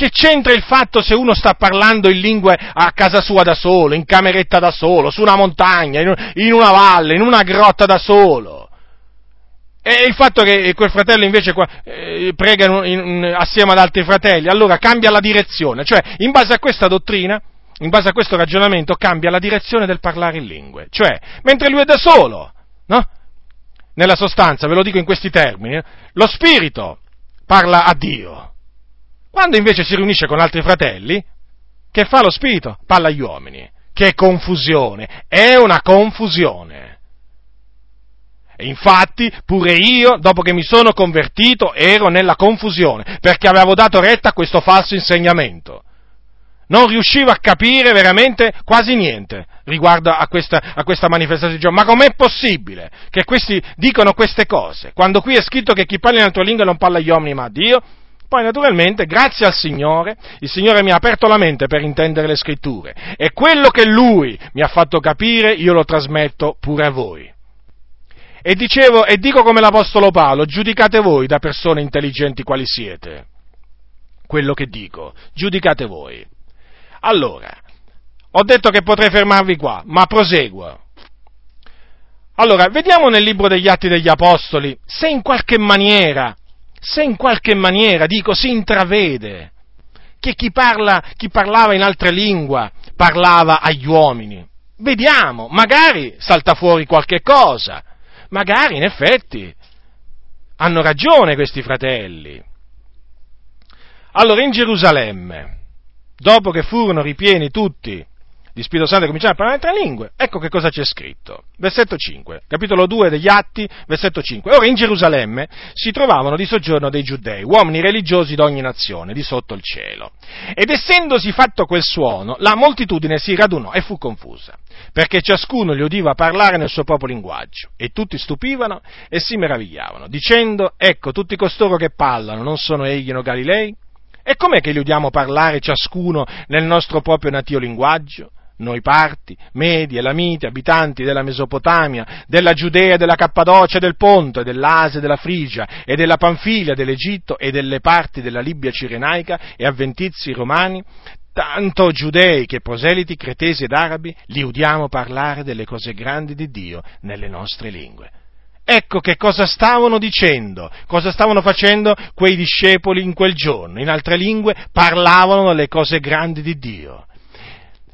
che c'entra il fatto se uno sta parlando in lingue a casa sua da solo, in cameretta da solo, su una montagna, in una valle, in una grotta da solo? E il fatto che quel fratello invece eh, prega in, in, assieme ad altri fratelli, allora cambia la direzione, cioè in base a questa dottrina, in base a questo ragionamento, cambia la direzione del parlare in lingue. Cioè, mentre lui è da solo, no? Nella sostanza, ve lo dico in questi termini, eh, lo spirito parla a Dio quando invece si riunisce con altri fratelli, che fa lo spirito? Parla agli uomini. Che confusione! È una confusione. E infatti pure io, dopo che mi sono convertito, ero nella confusione, perché avevo dato retta a questo falso insegnamento. Non riuscivo a capire veramente quasi niente riguardo a questa, a questa manifestazione. Ma com'è possibile che questi dicono queste cose? Quando qui è scritto che chi parla in altre lingue non parla agli uomini ma a Dio? Poi naturalmente, grazie al Signore, il Signore mi ha aperto la mente per intendere le scritture e quello che Lui mi ha fatto capire io lo trasmetto pure a voi. E dicevo, e dico come l'Apostolo Paolo, giudicate voi da persone intelligenti quali siete. Quello che dico, giudicate voi. Allora, ho detto che potrei fermarvi qua, ma proseguo. Allora, vediamo nel libro degli Atti degli Apostoli se in qualche maniera se in qualche maniera, dico, si intravede che chi, parla, chi parlava in altre lingue parlava agli uomini. Vediamo, magari salta fuori qualche cosa, magari in effetti hanno ragione questi fratelli. Allora in Gerusalemme, dopo che furono ripieni tutti di Spirito Santo e cominciare a parlare in altre lingue, ecco che cosa c'è scritto. Versetto 5, capitolo 2 degli Atti, versetto 5. Ora in Gerusalemme si trovavano di soggiorno dei giudei, uomini religiosi d'ogni nazione, di sotto il cielo. Ed essendosi fatto quel suono, la moltitudine si radunò e fu confusa, perché ciascuno li udiva parlare nel suo proprio linguaggio, e tutti stupivano e si meravigliavano, dicendo, ecco, tutti costoro che parlano, non sono egli no Galilei? E com'è che li udiamo parlare ciascuno nel nostro proprio natio linguaggio? Noi parti, Medi, Elamiti, abitanti della Mesopotamia, della Giudea, della Cappadocia, del Ponto, dell'Asia, della Frigia e della Panfilia, dell'Egitto e delle parti della Libia cirenaica e avventizi romani, tanto giudei che proseliti, cretesi ed arabi, li udiamo parlare delle cose grandi di Dio nelle nostre lingue. Ecco che cosa stavano dicendo, cosa stavano facendo quei discepoli in quel giorno. In altre lingue parlavano delle cose grandi di Dio.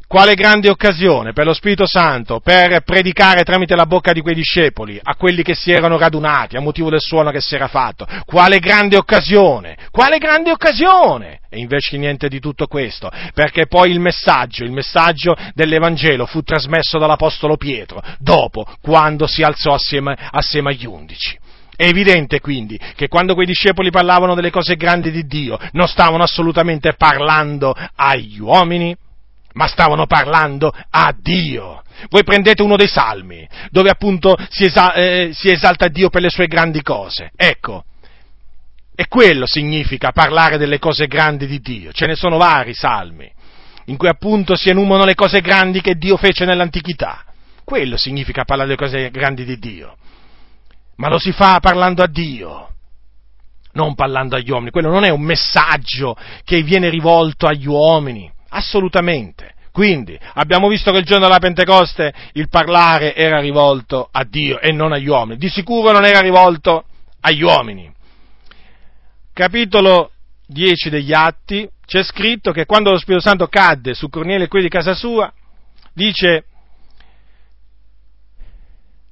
Quale grande occasione per lo Spirito Santo per predicare tramite la bocca di quei discepoli a quelli che si erano radunati a motivo del suono che si era fatto. Quale grande occasione! Quale grande occasione! E invece niente di tutto questo, perché poi il messaggio, il messaggio dell'Evangelo fu trasmesso dall'Apostolo Pietro, dopo, quando si alzò assieme, assieme agli undici. È evidente quindi che quando quei discepoli parlavano delle cose grandi di Dio, non stavano assolutamente parlando agli uomini, ma stavano parlando a Dio. Voi prendete uno dei salmi, dove appunto si, esa- eh, si esalta Dio per le sue grandi cose. Ecco, e quello significa parlare delle cose grandi di Dio. Ce ne sono vari salmi, in cui appunto si enumerano le cose grandi che Dio fece nell'antichità. Quello significa parlare delle cose grandi di Dio. Ma lo si fa parlando a Dio, non parlando agli uomini. Quello non è un messaggio che viene rivolto agli uomini Assolutamente. Quindi abbiamo visto che il giorno della Pentecoste il parlare era rivolto a Dio e non agli uomini. Di sicuro non era rivolto agli uomini. Capitolo 10 degli Atti c'è scritto che quando lo Spirito Santo cadde su Cornelio e quelli di casa sua, dice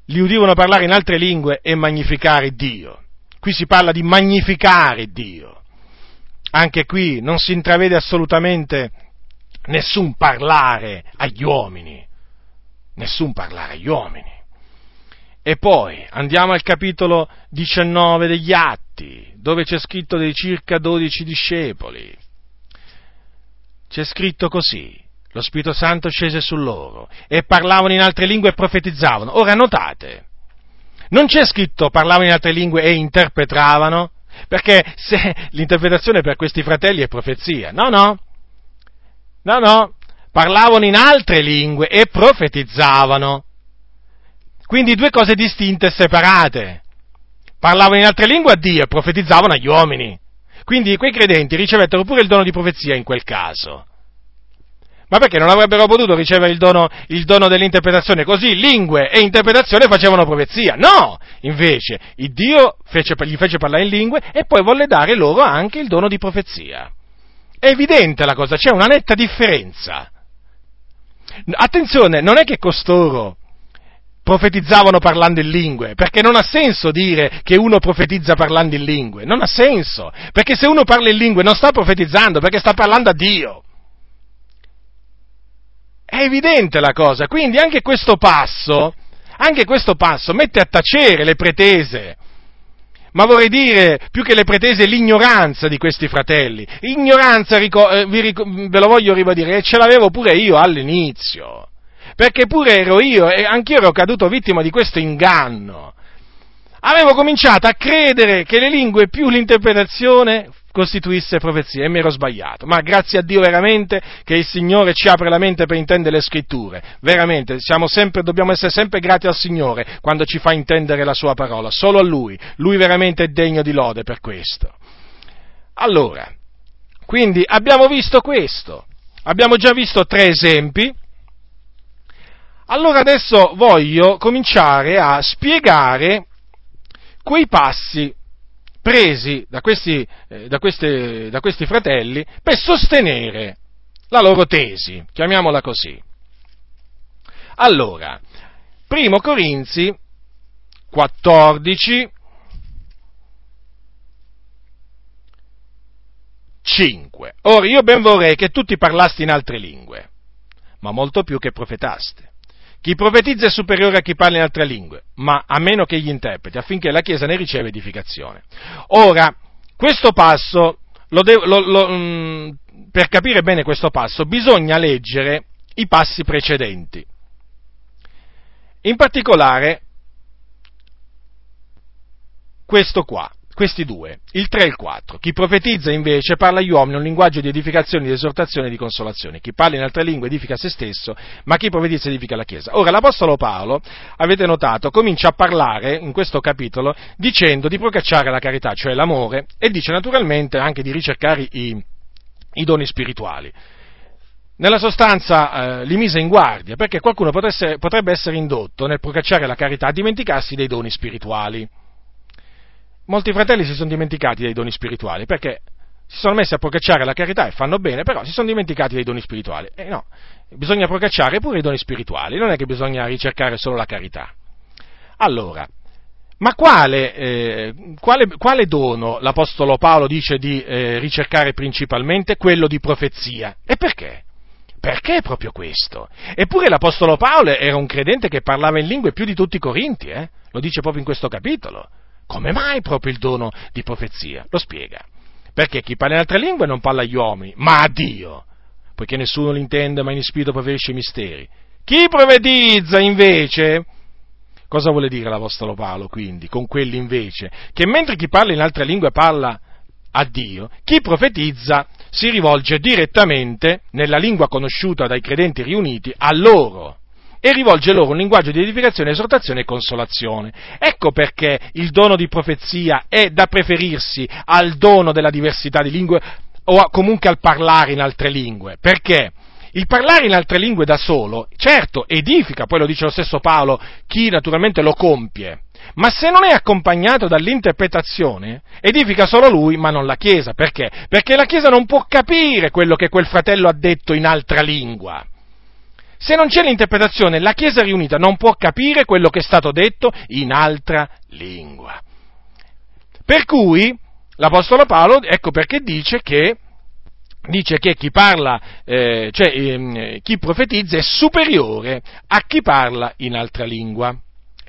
li udivano parlare in altre lingue e magnificare Dio. Qui si parla di magnificare Dio. Anche qui non si intravede assolutamente nessun parlare agli uomini, nessun parlare agli uomini. E poi andiamo al capitolo 19 degli Atti, dove c'è scritto dei circa 12 discepoli. C'è scritto così, lo Spirito Santo scese su loro e parlavano in altre lingue e profetizzavano. Ora notate, non c'è scritto parlavano in altre lingue e interpretavano, perché se l'interpretazione per questi fratelli è profezia, no, no, No, no, parlavano in altre lingue e profetizzavano. Quindi due cose distinte e separate. Parlavano in altre lingue a Dio e profetizzavano agli uomini. Quindi quei credenti ricevettero pure il dono di profezia in quel caso. Ma perché non avrebbero potuto ricevere il dono, il dono dell'interpretazione? Così lingue e interpretazione facevano profezia. No! Invece, Dio fece, gli fece parlare in lingue e poi volle dare loro anche il dono di profezia. È evidente la cosa, c'è una netta differenza. Attenzione, non è che costoro profetizzavano parlando in lingue, perché non ha senso dire che uno profetizza parlando in lingue, non ha senso, perché se uno parla in lingue non sta profetizzando, perché sta parlando a Dio. È evidente la cosa, quindi anche questo passo, Anche questo passo mette a tacere le pretese, ma vorrei dire più che le pretese l'ignoranza di questi fratelli. Ignoranza, eh, ve lo voglio ribadire, e ce l'avevo pure io all'inizio, perché pure ero io e anch'io ero caduto vittima di questo inganno. Avevo cominciato a credere che le lingue più l'interpretazione costituisse profezia e mi ero sbagliato, ma grazie a Dio veramente che il Signore ci apre la mente per intendere le scritture, veramente sempre, dobbiamo essere sempre grati al Signore quando ci fa intendere la sua parola, solo a Lui, Lui veramente è degno di lode per questo. Allora, quindi abbiamo visto questo, abbiamo già visto tre esempi, allora adesso voglio cominciare a spiegare quei passi presi da questi, eh, da, queste, da questi fratelli per sostenere la loro tesi, chiamiamola così. Allora, primo Corinzi 14, 5. Ora io ben vorrei che tutti parlasti in altre lingue, ma molto più che profetaste. Chi profetizza è superiore a chi parla in altre lingue, ma a meno che gli interpreti, affinché la Chiesa ne riceva edificazione. Ora, questo passo, lo devo, lo, lo, mh, mm, per capire bene questo passo, bisogna leggere i passi precedenti. In particolare, questo qua questi due, il 3 e il 4. Chi profetizza invece parla agli uomini un linguaggio di edificazione, di esortazione e di consolazione. Chi parla in altre lingue edifica se stesso, ma chi profetizza edifica la Chiesa. Ora l'Apostolo Paolo, avete notato, comincia a parlare in questo capitolo dicendo di procacciare la carità, cioè l'amore, e dice naturalmente anche di ricercare i, i doni spirituali. Nella sostanza eh, li mise in guardia perché qualcuno potesse, potrebbe essere indotto nel procacciare la carità a dimenticarsi dei doni spirituali molti fratelli si sono dimenticati dei doni spirituali perché si sono messi a procacciare la carità e fanno bene, però si sono dimenticati dei doni spirituali. E no, bisogna procacciare pure i doni spirituali, non è che bisogna ricercare solo la carità. Allora, ma quale, eh, quale, quale dono l'Apostolo Paolo dice di eh, ricercare principalmente? Quello di profezia. E perché? Perché proprio questo? Eppure l'Apostolo Paolo era un credente che parlava in lingue più di tutti i corinti, eh? lo dice proprio in questo capitolo. Come mai proprio il dono di profezia? Lo spiega. Perché chi parla in altre lingue non parla agli uomini, ma a Dio, poiché nessuno l'intende, ma in spirito preferisce i misteri. Chi profetizza invece, cosa vuole dire l'Apostolo Paolo quindi, con quelli invece? Che mentre chi parla in altre lingue parla a Dio, chi profetizza si rivolge direttamente, nella lingua conosciuta dai credenti riuniti, a loro e rivolge loro un linguaggio di edificazione, esortazione e consolazione. Ecco perché il dono di profezia è da preferirsi al dono della diversità di lingue o comunque al parlare in altre lingue. Perché? Il parlare in altre lingue da solo, certo, edifica, poi lo dice lo stesso Paolo, chi naturalmente lo compie, ma se non è accompagnato dall'interpretazione, edifica solo lui, ma non la Chiesa. Perché? Perché la Chiesa non può capire quello che quel fratello ha detto in altra lingua. Se non c'è l'interpretazione, la Chiesa riunita non può capire quello che è stato detto in altra lingua. Per cui l'Apostolo Paolo, ecco perché dice che, dice che chi parla, eh, cioè eh, chi profetizza è superiore a chi parla in altra lingua.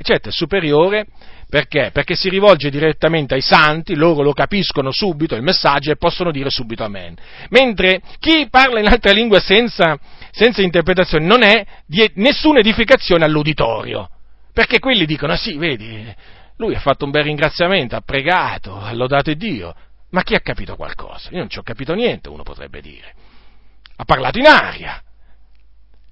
Certo, è superiore perché? Perché si rivolge direttamente ai santi, loro lo capiscono subito il messaggio e possono dire subito amen. Mentre chi parla in altre lingue senza, senza interpretazione non è di nessuna edificazione all'uditorio. Perché quelli dicono, ah sì, vedi, lui ha fatto un bel ringraziamento, ha pregato, ha lodato Dio. Ma chi ha capito qualcosa? Io non ci ho capito niente, uno potrebbe dire. Ha parlato in aria.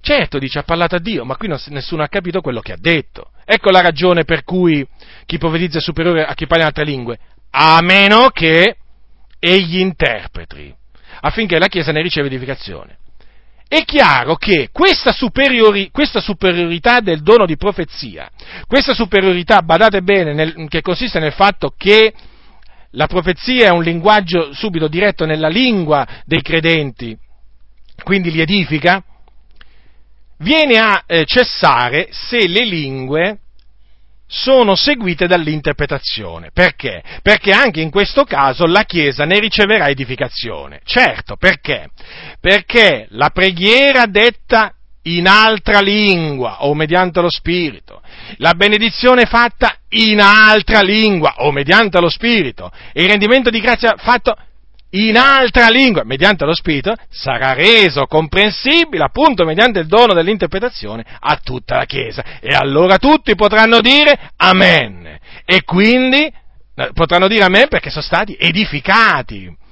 Certo, dice, ha parlato a Dio, ma qui non, nessuno ha capito quello che ha detto. Ecco la ragione per cui chi profetizza è superiore a chi parla in altre lingue, a meno che egli interpreti, affinché la Chiesa ne riceva edificazione. È chiaro che questa, superiori, questa superiorità del dono di profezia, questa superiorità, badate bene, nel, che consiste nel fatto che la profezia è un linguaggio subito diretto nella lingua dei credenti, quindi li edifica, viene a eh, cessare se le lingue sono seguite dall'interpretazione. Perché? Perché anche in questo caso la Chiesa ne riceverà edificazione. Certo, perché? Perché la preghiera detta in altra lingua o mediante lo Spirito, la benedizione fatta in altra lingua o mediante lo Spirito il rendimento di grazia fatto in altra lingua mediante lo Spirito sarà reso comprensibile appunto mediante il dono dell'interpretazione a tutta la Chiesa. E allora tutti potranno dire Amen. E quindi eh, potranno dire Amen perché sono stati edificati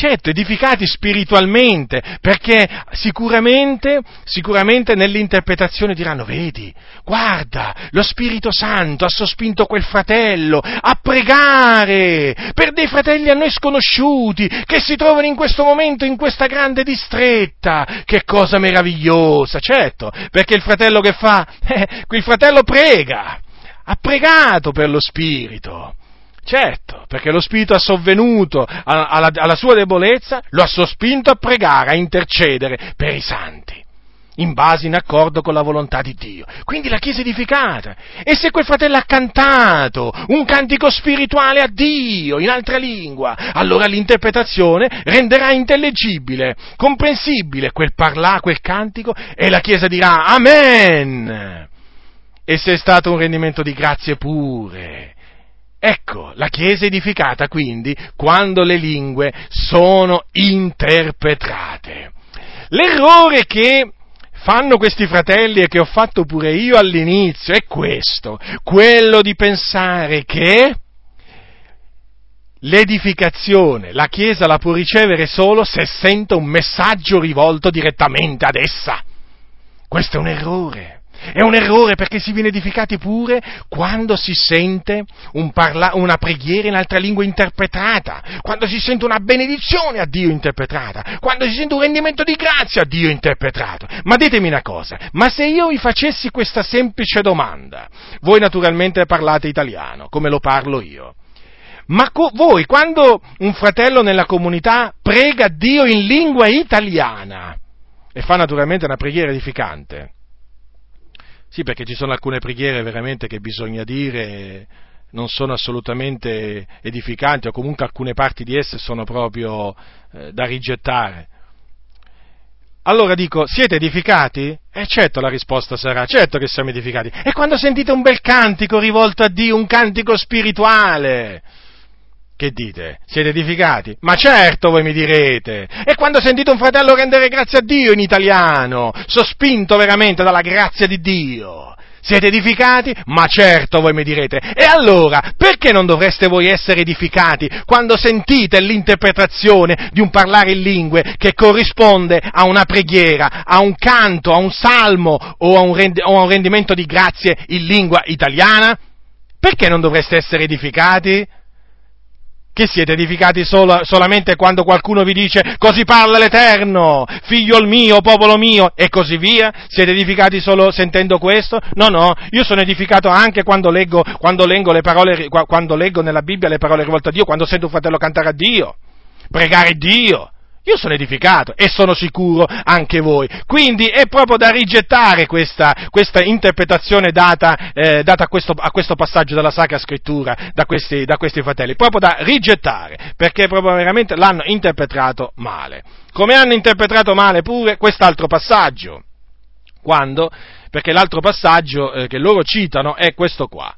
certo, edificati spiritualmente, perché sicuramente, sicuramente nell'interpretazione diranno, vedi, guarda, lo Spirito Santo ha sospinto quel fratello a pregare per dei fratelli a noi sconosciuti che si trovano in questo momento in questa grande distretta. Che cosa meravigliosa, certo, perché il fratello che fa, eh, quel fratello prega, ha pregato per lo Spirito. Certo, perché lo Spirito ha sovvenuto alla, alla, sua debolezza, lo ha sospinto a pregare, a intercedere per i santi, in base, in accordo con la volontà di Dio. Quindi la Chiesa è edificata. E se quel fratello ha cantato un cantico spirituale a Dio in altra lingua, allora l'interpretazione renderà intellegibile, comprensibile quel parlà, quel cantico, e la Chiesa dirà Amen. E se è stato un rendimento di grazie pure, Ecco, la Chiesa è edificata quindi quando le lingue sono interpretate. L'errore che fanno questi fratelli e che ho fatto pure io all'inizio è questo, quello di pensare che l'edificazione la Chiesa la può ricevere solo se sente un messaggio rivolto direttamente ad essa. Questo è un errore. È un errore perché si viene edificati pure quando si sente un parla- una preghiera in altra lingua interpretata, quando si sente una benedizione a Dio interpretata, quando si sente un rendimento di grazia a Dio interpretato. Ma ditemi una cosa, ma se io vi facessi questa semplice domanda, voi naturalmente parlate italiano, come lo parlo io. Ma co- voi, quando un fratello nella comunità prega Dio in lingua italiana e fa naturalmente una preghiera edificante, sì, perché ci sono alcune preghiere veramente che bisogna dire non sono assolutamente edificanti o comunque alcune parti di esse sono proprio eh, da rigettare. Allora dico, siete edificati? E certo la risposta sarà, certo che siamo edificati. E quando sentite un bel cantico rivolto a Dio, un cantico spirituale, che dite? Siete edificati? Ma certo voi mi direte. E quando sentite un fratello rendere grazie a Dio in italiano, sospinto veramente dalla grazia di Dio, siete edificati? Ma certo voi mi direte. E allora, perché non dovreste voi essere edificati quando sentite l'interpretazione di un parlare in lingue che corrisponde a una preghiera, a un canto, a un salmo o a un, rend- o a un rendimento di grazie in lingua italiana? Perché non dovreste essere edificati? Che siete edificati solo, solamente quando qualcuno vi dice così parla l'Eterno, figlio mio, popolo mio, e così via? Siete edificati solo sentendo questo? No, no, io sono edificato anche quando leggo, quando leggo, parole, quando leggo nella Bibbia le parole rivolte a Dio, quando sento un fratello cantare a Dio, pregare Dio. Io sono edificato e sono sicuro anche voi. Quindi è proprio da rigettare questa, questa interpretazione data, eh, data a, questo, a, questo, passaggio della Sacra Scrittura da questi, da questi fratelli, proprio da rigettare, perché proprio veramente l'hanno interpretato male. Come hanno interpretato male pure quest'altro passaggio. Quando? Perché l'altro passaggio eh, che loro citano è questo qua.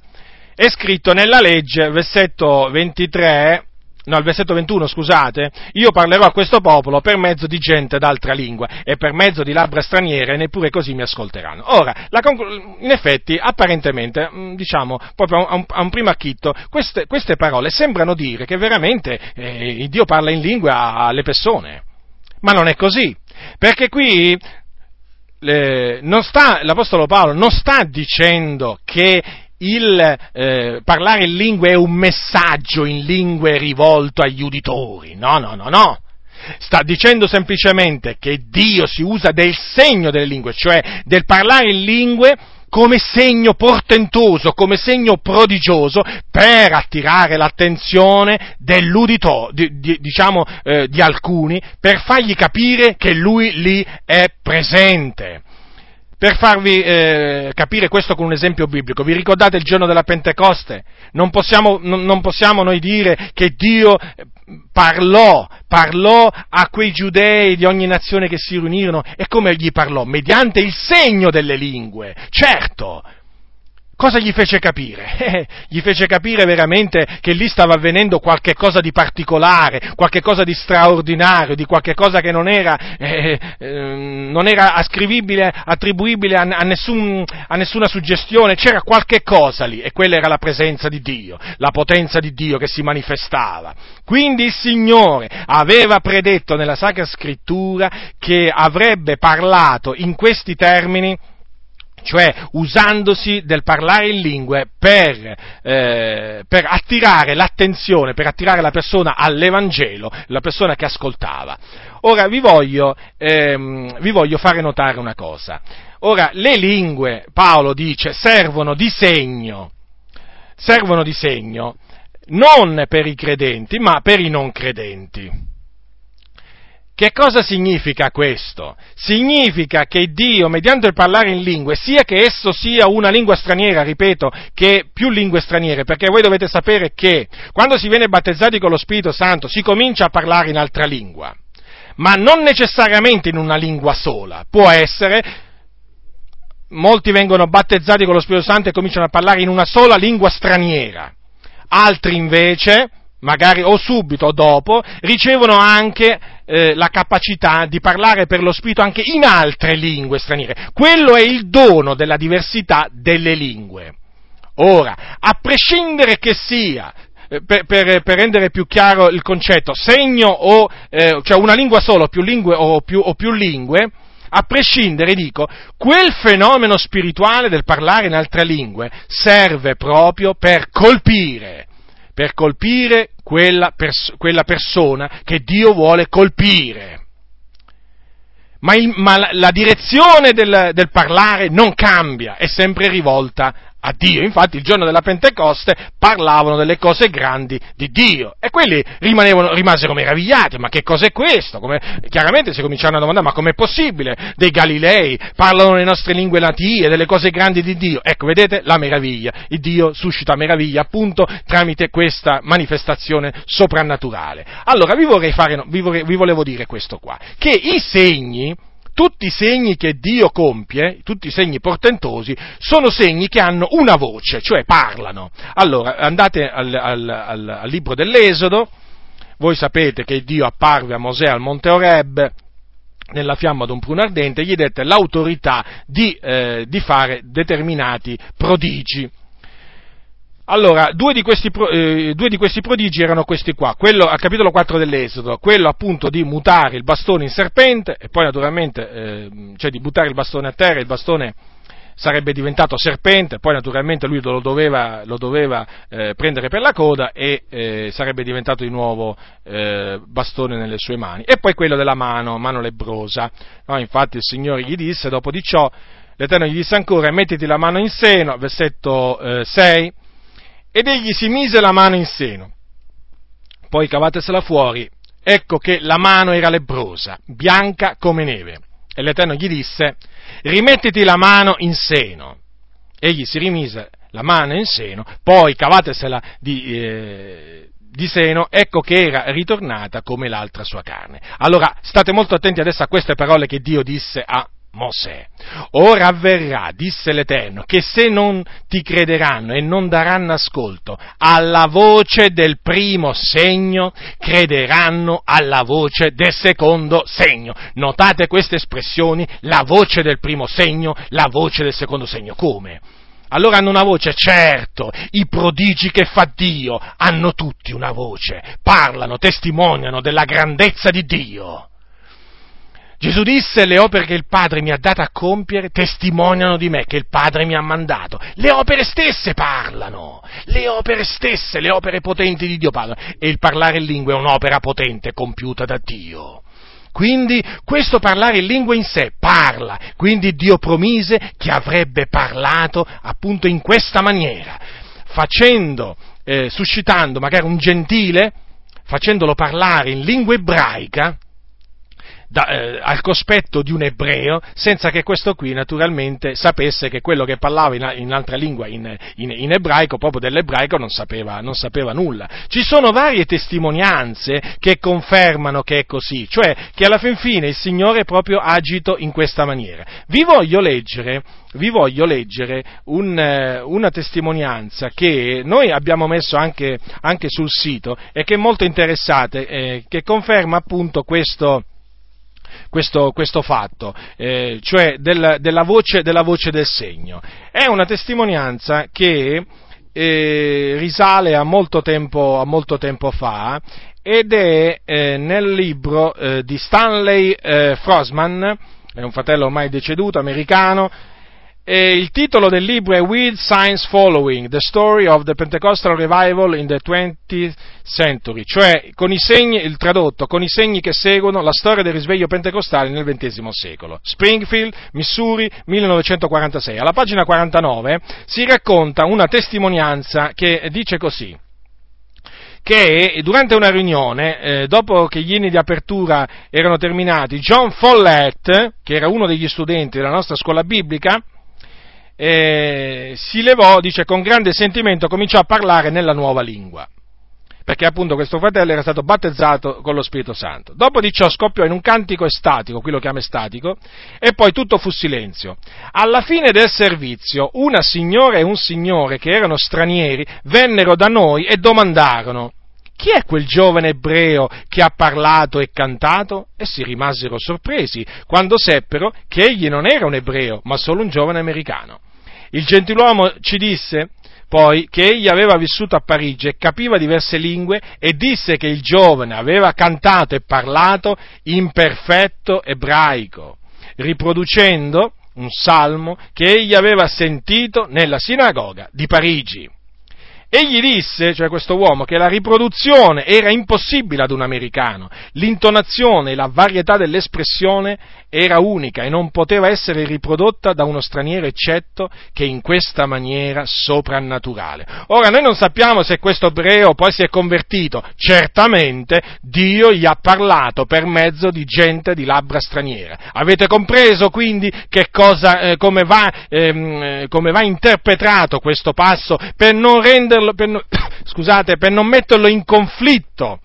È scritto nella legge, versetto 23, no, il versetto 21, scusate, io parlerò a questo popolo per mezzo di gente d'altra lingua e per mezzo di labbra straniere, neppure così mi ascolteranno. Ora, conclu- in effetti, apparentemente, mm, diciamo, proprio a un, a un primo acchitto, queste, queste, parole sembrano dire che veramente eh, Dio parla in lingua alle persone. Ma non è così, perché qui eh, sta, l'Apostolo Paolo non sta dicendo che il eh, parlare in lingue è un messaggio in lingue rivolto agli uditori. No, no, no, no. Sta dicendo semplicemente che Dio si usa del segno delle lingue, cioè del parlare in lingue come segno portentoso, come segno prodigioso per attirare l'attenzione dell'udito, di, di, diciamo eh, di alcuni, per fargli capire che lui lì è presente. Per farvi eh, capire questo con un esempio biblico, vi ricordate il giorno della Pentecoste? Non possiamo, non, non possiamo noi dire che Dio eh, parlò, parlò a quei giudei di ogni nazione che si riunirono e come gli parlò? Mediante il segno delle lingue, certo, Cosa gli fece capire? Eh, gli fece capire veramente che lì stava avvenendo qualche cosa di particolare, qualche cosa di straordinario, di qualche cosa che non era, eh, eh, non era ascrivibile, attribuibile a, a, nessun, a, nessuna suggestione, c'era qualche cosa lì e quella era la presenza di Dio, la potenza di Dio che si manifestava. Quindi il Signore aveva predetto nella Sacra Scrittura che avrebbe parlato in questi termini cioè usandosi del parlare in lingue per, eh, per, attirare l'attenzione, per attirare la persona all'Evangelo, la persona che ascoltava. Ora vi voglio, ehm, vi voglio fare notare una cosa. Ora, le lingue, Paolo dice, servono di segno, servono di segno non per i credenti, ma per i non credenti. Che cosa significa questo? Significa che Dio, mediante il parlare in lingue, sia che esso sia una lingua straniera, ripeto, che più lingue straniere, perché voi dovete sapere che quando si viene battezzati con lo Spirito Santo si comincia a parlare in altra lingua, ma non necessariamente in una lingua sola, può essere, molti vengono battezzati con lo Spirito Santo e cominciano a parlare in una sola lingua straniera, altri invece, magari o subito o dopo, ricevono anche eh, la capacità di parlare per lo Spirito anche in altre lingue straniere. Quello è il dono della diversità delle lingue. Ora, a prescindere che sia eh, per, per, per, rendere più chiaro il concetto, segno o, eh, cioè una lingua sola più lingue, o più, o più lingue, a prescindere, dico, quel fenomeno spirituale del parlare in altre lingue serve proprio per colpire, per colpire quella, pers- quella persona che Dio vuole colpire. Ma, in, ma la, direzione del, del parlare non cambia, è sempre rivolta a Dio. Infatti il giorno della Pentecoste parlavano delle cose grandi di Dio e quelli rimasero meravigliati, ma che cos'è questo? Come, chiaramente si cominciarono a domandare, ma com'è possibile? Dei Galilei parlano le nostre lingue natie, delle cose grandi di Dio. Ecco, vedete la meraviglia. Il Dio suscita meraviglia appunto tramite questa manifestazione soprannaturale. Allora vi, vorrei fare, vi, vorrei, vi volevo dire questo qua, che i segni, tutti i segni che Dio compie, tutti i segni portentosi, sono segni che hanno una voce, cioè parlano. Allora, andate al, al, al, al libro dell'Esodo, voi sapete che Dio apparve a Mosè al Monte Oreb, nella fiamma d'un pruno ardente, gli dette l'autorità di, eh, di fare determinati prodigi. Allora, due di, questi, eh, due di, questi, prodigi erano questi qua, quello al capitolo 4 dell'Esodo, quello appunto di mutare il bastone in serpente e poi naturalmente, eh, cioè di buttare il bastone a terra, il bastone sarebbe diventato serpente, poi naturalmente lui lo doveva, lo doveva eh, prendere per la coda e eh, sarebbe diventato di nuovo eh, bastone nelle sue mani. E poi quello della mano, mano lebrosa. No, infatti il Signore gli disse, dopo di ciò, l'Eterno gli disse ancora, mettiti la mano in seno, versetto 6, eh, ed egli si mise la mano in seno. Poi cavatesela fuori, ecco che la mano era lebrosa, bianca come neve. E l'Eterno gli disse, rimettiti la mano in seno. Egli si rimise la mano in seno, poi cavatesela di, eh, di seno, ecco che era ritornata come l'altra sua carne. Allora, state molto attenti adesso a queste parole che Dio disse a Mosè. Ora avverrà, disse l'Eterno, che se non ti crederanno e non daranno ascolto alla voce del primo segno, crederanno alla voce del secondo segno. Notate queste espressioni, la voce del primo segno, la voce del secondo segno. Come? Allora hanno una voce, certo, i prodigi che fa Dio hanno tutti una voce, parlano, testimoniano della grandezza di Dio. Gesù disse, le opere che il Padre mi ha dato a compiere testimoniano di me, che il Padre mi ha mandato. Le opere stesse parlano, le opere stesse, le opere potenti di Dio parlano. E il parlare in lingua è un'opera potente compiuta da Dio. Quindi questo parlare in lingua in sé parla, quindi Dio promise che avrebbe parlato appunto in questa maniera, facendo, eh, suscitando magari un gentile, facendolo parlare in lingua ebraica, da, eh, al cospetto di un ebreo, senza che questo qui naturalmente sapesse che quello che parlava in, in altra lingua, in, in, in, ebraico, proprio dell'ebraico, non sapeva, non sapeva nulla. Ci sono varie testimonianze che confermano che è così, cioè che alla fin fine il Signore è proprio agito in questa maniera. Vi voglio leggere vi voglio leggere un, eh, una testimonianza che noi abbiamo messo anche, anche, sul sito e che è molto interessante, eh, che conferma appunto questo, questo, questo fatto, eh, cioè del, della, voce, della, voce, del segno. È una testimonianza che eh, risale a molto, tempo, a molto, tempo, fa ed è eh, nel libro eh, di Stanley Frosman, è un fratello ormai deceduto, americano, e il titolo del libro è With Science Following, The Story of the Pentecostal Revival in the 20th Century, cioè con i segni, il tradotto, con i segni che seguono la storia del risveglio pentecostale nel XX secolo. Springfield, Missouri, 1946. Alla pagina 49 si racconta una testimonianza che dice così che durante una riunione, eh, dopo che gli inni di apertura erano terminati, John Follett, che era uno degli studenti della nostra scuola biblica, eh, si levò, dice, con grande sentimento cominciò a parlare nella nuova lingua, perché appunto questo fratello era stato battezzato con lo Spirito Santo. Dopo di ciò scoppiò in un cantico estatico, qui lo chiama estatico, e poi tutto fu silenzio. Alla fine del servizio, una signora e un signore che erano stranieri vennero da noi e domandarono, chi è quel giovane ebreo che ha parlato e cantato? E si rimasero sorpresi quando seppero che egli non era un ebreo, ma solo un giovane americano. Il gentiluomo ci disse poi che egli aveva vissuto a Parigi e capiva diverse lingue e disse che il giovane aveva cantato e parlato in perfetto ebraico, riproducendo un salmo che egli aveva sentito nella sinagoga di Parigi. Egli disse, cioè questo uomo, che la riproduzione era impossibile ad un americano, l'intonazione e la varietà dell'espressione era unica e non poteva essere riprodotta da uno straniero eccetto che in questa maniera soprannaturale. Ora noi non sappiamo se questo ebreo poi si è convertito, certamente Dio gli ha parlato per mezzo di gente di labbra straniera. Avete compreso quindi che cosa, eh, come, va, ehm, come va interpretato questo passo per non renderlo metterlo, per scusate, per non metterlo in conflitto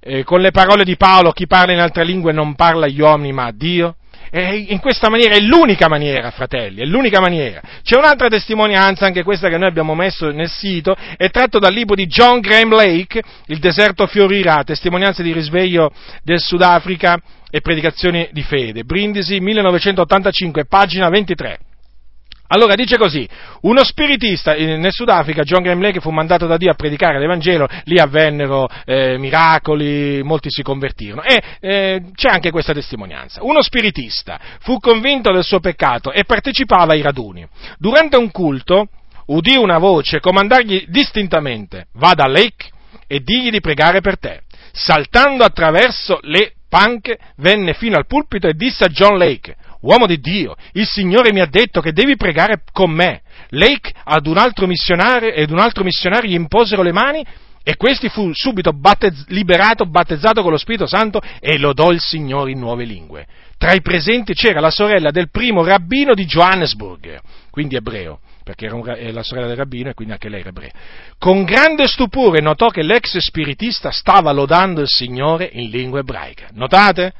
eh, con le parole di Paolo, chi parla in altre lingue non parla agli uomini ma a Dio. E in questa maniera è l'unica maniera, fratelli, è l'unica maniera. C'è un'altra testimonianza, anche questa che noi abbiamo messo nel sito, è tratto dal libro di John Graham Lake, Il deserto fiorirà, testimonianze di risveglio del Sudafrica e predicazioni di fede. Brindisi, 1985, pagina 23. Allora dice così, uno spiritista nel Sudafrica, John Graham Lake, fu mandato da Dio a predicare l'Evangelo, lì avvennero eh, miracoli, molti si convertirono e eh, c'è anche questa testimonianza. Uno spiritista fu convinto del suo peccato e partecipava ai raduni. Durante un culto udì una voce comandargli distintamente, va da Lake e digli di pregare per te. Saltando attraverso le panche, venne fino al pulpito e disse a John Lake, uomo di Dio, il Signore mi ha detto che devi pregare con me. Lake ad un altro missionario ed un altro missionario gli imposero le mani e questi fu subito battezz- liberato, battezzato con lo Spirito Santo e lodò il Signore in nuove lingue. Tra i presenti c'era la sorella del primo rabbino di Johannesburg, quindi ebreo, perché era un, la sorella del rabbino e quindi anche lei era ebrea. Con grande stupore notò che l'ex spiritista stava lodando il Signore in lingua ebraica. Notate?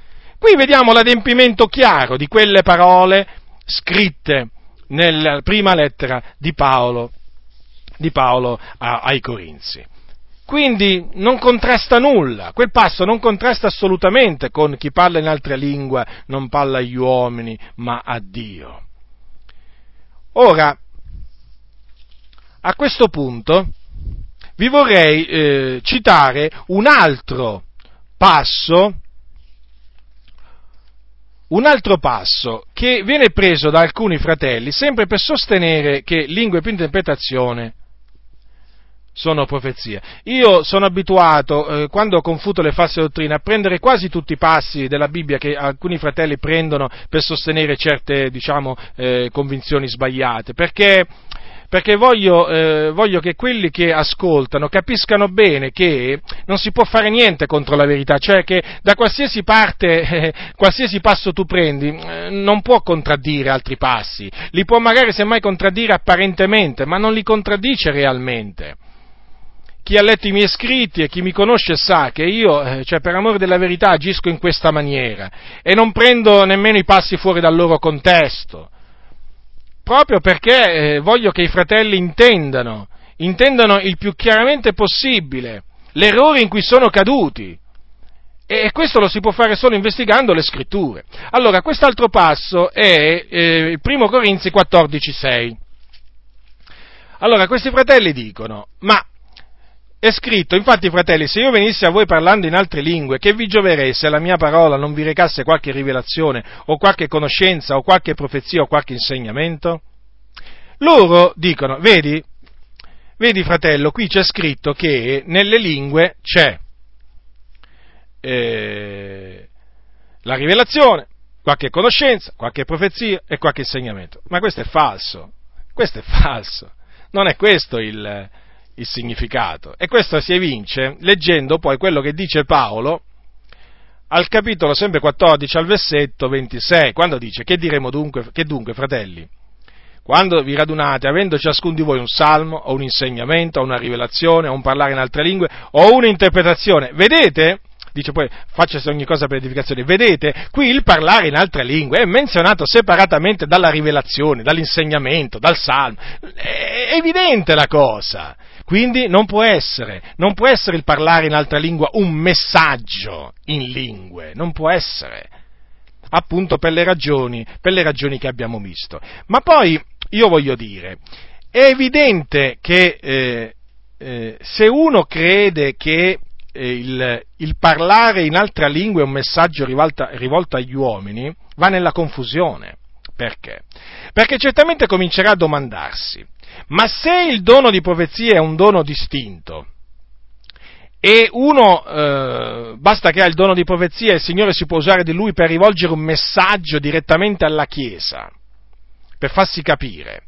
Qui vediamo l'adempimento chiaro di quelle parole scritte nella prima lettera di Paolo, di Paolo ai Corinzi. Quindi non contrasta nulla, quel passo non contrasta assolutamente con chi parla in altra lingua, non parla agli uomini, ma a Dio. Ora, a questo punto vi vorrei eh, citare un altro passo un altro passo che viene preso da alcuni fratelli sempre per sostenere che lingue più interpretazione sono profezie. Io sono abituato, eh, quando confuto le false dottrine, a prendere quasi tutti i passi della Bibbia che alcuni fratelli prendono per sostenere certe, diciamo, eh, convinzioni sbagliate, perché perché voglio, eh, voglio, che quelli che ascoltano capiscano bene che non si può fare niente contro la verità, cioè che da qualsiasi parte, eh, qualsiasi passo tu prendi, eh, non può contraddire altri passi, li può magari semmai contraddire apparentemente, ma non li contraddice realmente. Chi ha letto i miei scritti e chi mi conosce sa che io, eh, cioè per amore della verità, agisco in questa maniera e non prendo nemmeno i passi fuori dal loro contesto, proprio perché eh, voglio che i fratelli intendano, intendano il più chiaramente possibile l'errore in cui sono caduti. E questo lo si può fare solo investigando le scritture. Allora, quest'altro passo è eh, il primo Corinzi 14,6. Allora, questi fratelli dicono, ma è scritto, infatti fratelli, se io venissi a voi parlando in altre lingue, che vi gioverei se la mia parola non vi recasse qualche rivelazione, o qualche conoscenza, o qualche profezia, o qualche insegnamento? Loro dicono, vedi, vedi fratello, qui c'è scritto che nelle lingue c'è eh, la rivelazione, qualche conoscenza, qualche profezia e qualche insegnamento. Ma questo è falso, questo è falso, non è questo il il significato. E questo si evince leggendo poi quello che dice Paolo al capitolo sempre 14, al versetto 26, quando dice che diremo dunque, che dunque, fratelli? Quando vi radunate, avendo ciascun di voi un salmo, o un insegnamento, o una rivelazione, o un parlare in altre lingue, o un'interpretazione, vedete? dice poi facciasi ogni cosa per edificazione. Vedete, qui il parlare in altre lingue è menzionato separatamente dalla rivelazione, dall'insegnamento, dal salmo. È evidente la cosa. Quindi non può essere, non può essere il parlare in altra lingua un messaggio in lingue, non può essere. Appunto per le ragioni, per le ragioni che abbiamo visto. Ma poi io voglio dire, è evidente che eh, eh, se uno crede che eh, il, il, parlare in altra lingua è un messaggio rivolta, rivolto agli uomini, va nella confusione. Perché? Perché certamente comincerà a domandarsi, ma se il dono di profezia è un dono distinto, e uno eh, basta che ha il dono di profezia e il Signore si può usare di lui per rivolgere un messaggio direttamente alla Chiesa, per farsi capire.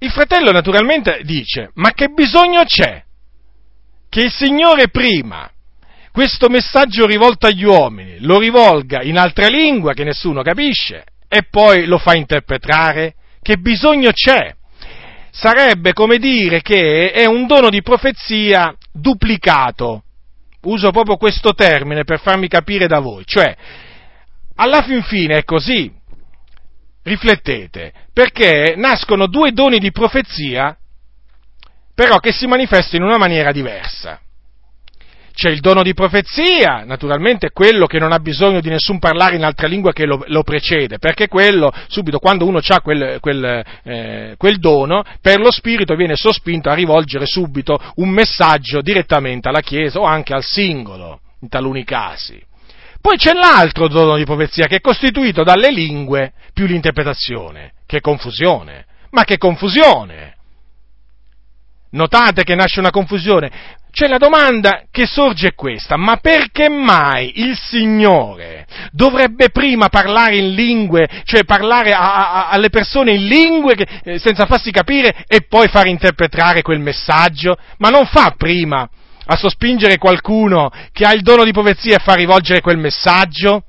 Il fratello naturalmente dice, ma che bisogno c'è che il Signore prima questo messaggio rivolto agli uomini lo rivolga in altra lingua che nessuno capisce e poi lo fa interpretare? Che bisogno c'è? Sarebbe come dire che è un dono di profezia duplicato. Uso proprio questo termine per farmi capire da voi. Cioè, alla fin fine è così. Riflettete, perché nascono due doni di profezia però che si manifesta in una maniera diversa. C'è il dono di profezia, naturalmente quello che non ha bisogno di nessun parlare in altra lingua che lo, lo precede, perché quello, subito, quando uno ha quel, quel, eh, quel dono, per lo Spirito viene sospinto a rivolgere subito un messaggio direttamente alla Chiesa o anche al singolo, in taluni casi. Poi c'è l'altro dono di profezia che è costituito dalle lingue più l'interpretazione. Che confusione! Ma che confusione! Notate che nasce una confusione. Cioè la domanda che sorge è questa, ma perché mai il Signore dovrebbe prima parlare in lingue, cioè parlare a, a, alle persone in lingue che, eh, senza farsi capire e poi far interpretare quel messaggio? Ma non fa prima a sospingere qualcuno che ha il dono di profezia e fa rivolgere quel messaggio?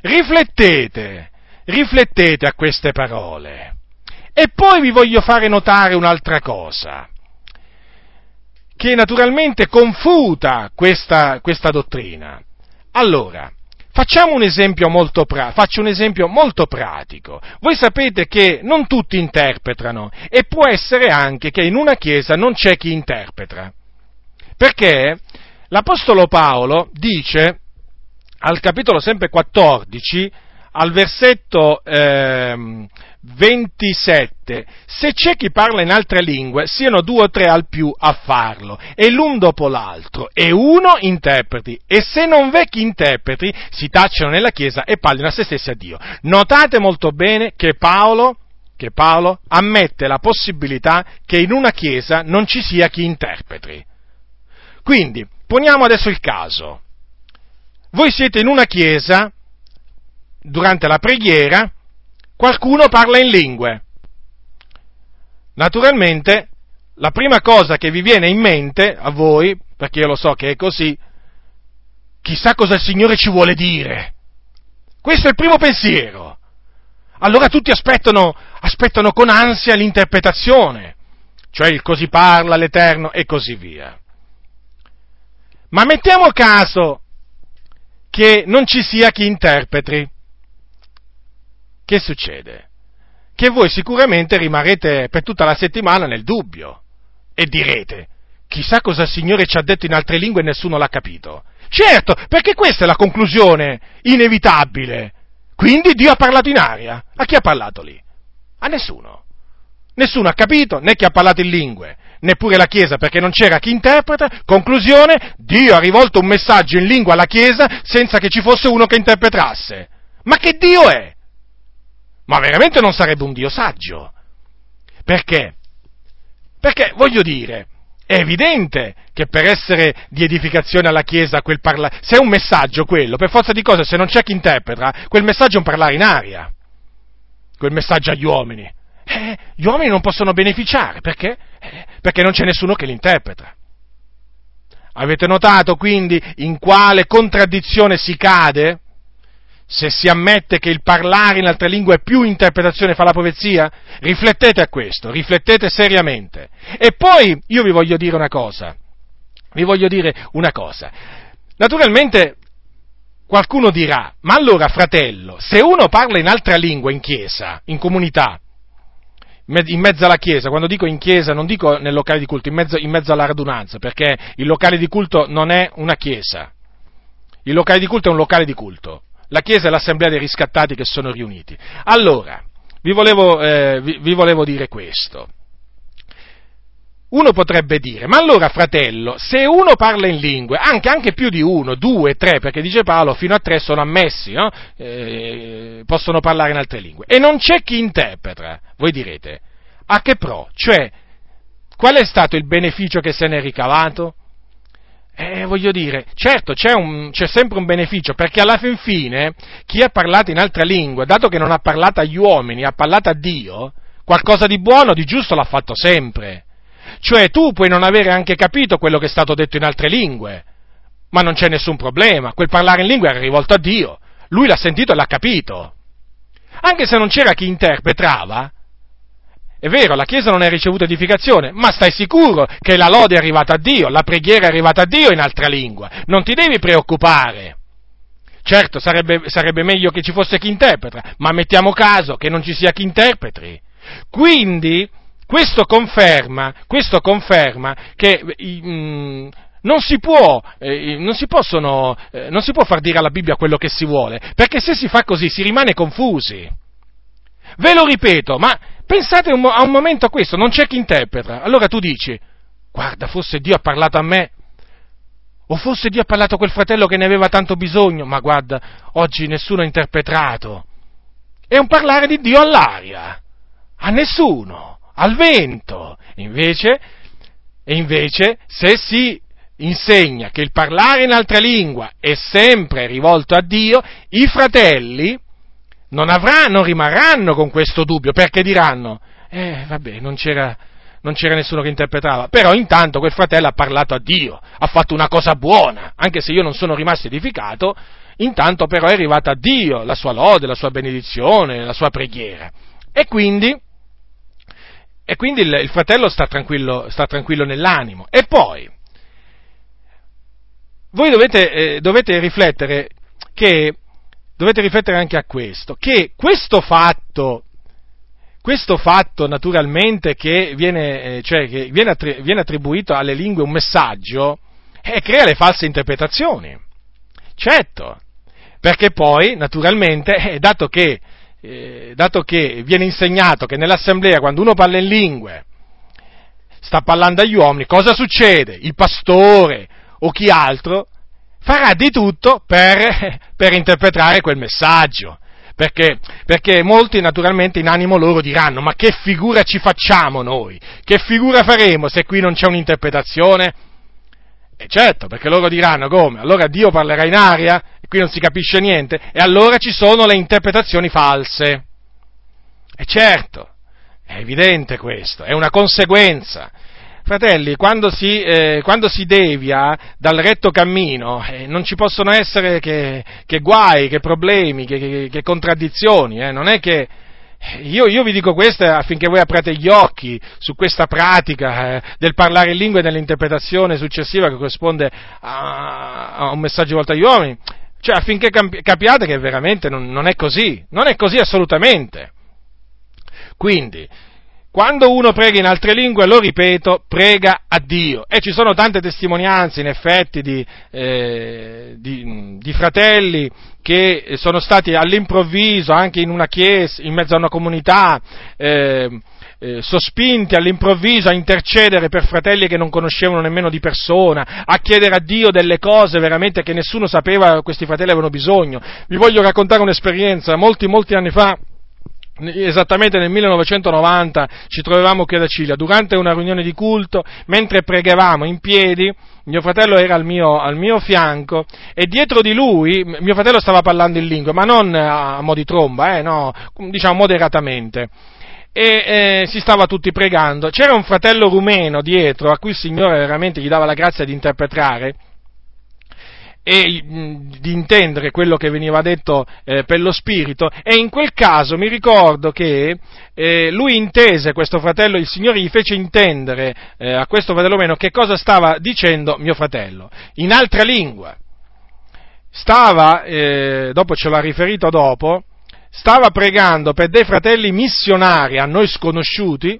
Riflettete, riflettete a queste parole. E poi vi voglio fare notare un'altra cosa che naturalmente confuta questa, questa dottrina. Allora, Facciamo un esempio molto pra- faccio un esempio molto pratico. Voi sapete che non tutti interpretano e può essere anche che in una chiesa non c'è chi interpreta. Perché l'Apostolo Paolo dice al capitolo sempre 14, al versetto eh, 27. Se c'è chi parla in altre lingue, siano due o tre al più a farlo, e l'un dopo l'altro, e uno interpreti, e se non v'è chi interpreti, si tacciano nella Chiesa e parlino a se stessi a Dio. Notate molto bene che Paolo, che Paolo ammette la possibilità che in una Chiesa non ci sia chi interpreti. Quindi, poniamo adesso il caso. Voi siete in una Chiesa, durante la preghiera, qualcuno parla in lingue. naturalmente, la prima cosa che vi viene in mente a voi, perché io lo so che è così, chissà cosa il Signore ci vuole dire. Questo è il primo pensiero. Allora tutti aspettano, aspettano con ansia l'interpretazione, cioè il così parla l'Eterno e così via. Ma mettiamo caso che non ci sia chi interpreti. Che succede? Che voi sicuramente rimarrete per tutta la settimana nel dubbio e direte, chissà cosa il Signore ci ha detto in altre lingue e nessuno l'ha capito. Certo, perché questa è la conclusione inevitabile. Quindi Dio ha parlato in aria. A chi ha parlato lì? A nessuno. Nessuno ha capito né chi ha parlato in lingue, neppure la Chiesa perché non c'era chi interpreta. Conclusione, Dio ha rivolto un messaggio in lingua alla Chiesa senza che ci fosse uno che interpretasse. Ma che Dio è? Ma veramente non sarebbe un Dio saggio. Perché? Perché, voglio dire, è evidente che per essere di edificazione alla Chiesa quel parlare, se è un messaggio quello, per forza di cose, se non c'è chi interpreta, quel messaggio è un parlare in aria, quel messaggio agli uomini. Eh, gli uomini non possono beneficiare, perché? Eh, perché non c'è nessuno che li interpreta. Avete notato quindi in quale contraddizione si cade? Se si ammette che il parlare in altre lingue è più interpretazione fa la profezia? Riflettete a questo, riflettete seriamente. E poi io vi voglio dire una cosa, vi voglio dire una cosa. Naturalmente qualcuno dirà, ma allora fratello, se uno parla in altra lingua in chiesa, in comunità, in mezzo alla chiesa, quando dico in chiesa non dico nel locale di culto, in mezzo, in mezzo alla radunanza, perché il locale di culto non è una chiesa, il locale di culto è un locale di culto, la chiesa è l'assemblea dei riscattati che sono riuniti. Allora, vi volevo, eh, vi, vi volevo dire questo. Uno potrebbe dire, ma allora fratello, se uno parla in lingue, anche, anche, più di uno, due, tre, perché dice Paolo, fino a tre sono ammessi, no? eh, possono parlare in altre lingue, e non c'è chi interpreta, voi direte, a che pro? Cioè, qual è stato il beneficio che se ne è ricavato? Eh, voglio dire, certo c'è, un, c'è, sempre un beneficio, perché alla fin fine chi ha parlato in altre lingue, dato che non ha parlato agli uomini, ha parlato a Dio, qualcosa di buono, di giusto l'ha fatto sempre. Cioè tu puoi non avere anche capito quello che è stato detto in altre lingue, ma non c'è nessun problema, quel parlare in lingua era rivolto a Dio, lui l'ha sentito e l'ha capito. Anche se non c'era chi interpretava, è vero, la Chiesa non ha ricevuto edificazione, ma stai sicuro che la lode è arrivata a Dio, la preghiera è arrivata a Dio in altra lingua, non ti devi preoccupare. Certo, sarebbe, sarebbe meglio che ci fosse chi interpreta, ma mettiamo caso che non ci sia chi interpreti. Quindi, questo conferma, questo conferma che mm, non, si può, eh, non, si possono, eh, non si può far dire alla Bibbia quello che si vuole, perché se si fa così si rimane confusi. Ve lo ripeto, ma pensate un, a un momento a questo, non c'è chi interpreta. Allora tu dici, guarda, forse Dio ha parlato a me, o forse Dio ha parlato a quel fratello che ne aveva tanto bisogno, ma guarda, oggi nessuno ha interpretato. È un parlare di Dio all'aria, a nessuno al vento. Invece, e invece, se si insegna che il parlare in altra lingua è sempre rivolto a Dio, i fratelli non, avrà, rimarranno con questo dubbio, perché diranno, eh vabbè, non c'era, non c'era nessuno che interpretava, però intanto quel fratello ha parlato a Dio, ha fatto una cosa buona, anche se io non sono rimasto edificato, intanto però è arrivata a Dio la sua lode, la sua benedizione, la sua preghiera. E quindi e quindi il, il fratello sta tranquillo, sta tranquillo, nell'animo. E poi, voi dovete, eh, dovete, riflettere che, dovete riflettere anche a questo, che questo fatto, questo fatto naturalmente che viene, eh, cioè che viene, attri- viene, attribuito alle lingue un messaggio, eh, crea le false interpretazioni. Certo, perché poi, naturalmente, eh, dato che eh, dato che viene insegnato che nell'assemblea quando uno parla in lingue sta parlando agli uomini, cosa succede? Il pastore o chi altro farà di tutto per, per interpretare quel messaggio. Perché, perché, molti naturalmente in animo loro diranno ma che figura ci facciamo noi? Che figura faremo se qui non c'è un'interpretazione? E certo, perché loro diranno come? Allora Dio parlerà in aria e qui non si capisce niente e allora ci sono le interpretazioni false. E certo, È evidente questo, è una conseguenza. Fratelli, quando si, eh, quando si devia dal retto cammino eh, non ci possono essere che, che guai, che problemi, che, che, che contraddizioni. Eh. Non è che io, io, vi dico questo affinché voi apriate gli occhi su questa pratica eh, del parlare in lingua e dell'interpretazione successiva che corrisponde a, a un messaggio rivolto agli uomini. Cioè affinché capiate che veramente non, non è così, non è così assolutamente. Quindi, quando uno prega in altre lingue, lo ripeto, prega a Dio. E ci sono tante testimonianze, in effetti, di, eh, di, di, fratelli che sono stati all'improvviso, anche in una chiesa, in mezzo a una comunità, eh, eh, sospinti all'improvviso a intercedere per fratelli che non conoscevano nemmeno di persona, a chiedere a Dio delle cose veramente che nessuno sapeva questi fratelli avevano bisogno. Vi voglio raccontare un'esperienza, molti, molti anni fa, esattamente nel 1990 ci trovavamo qui ad Acilia, durante una riunione di culto, mentre pregavamo in piedi, mio fratello era al mio, al mio, fianco e dietro di lui, mio fratello stava parlando in lingua, ma non a mo' di tromba, eh, no, diciamo moderatamente. E eh, si stava tutti pregando. C'era un fratello rumeno dietro, a cui il Signore veramente gli dava la grazia di interpretare, e di intendere quello che veniva detto eh, per lo spirito e in quel caso mi ricordo che eh, lui intese questo fratello, il Signore gli fece intendere eh, a questo fratello meno che cosa stava dicendo mio fratello, in altra lingua. Stava, eh, dopo ce l'ha riferito dopo, stava pregando per dei fratelli missionari a noi sconosciuti,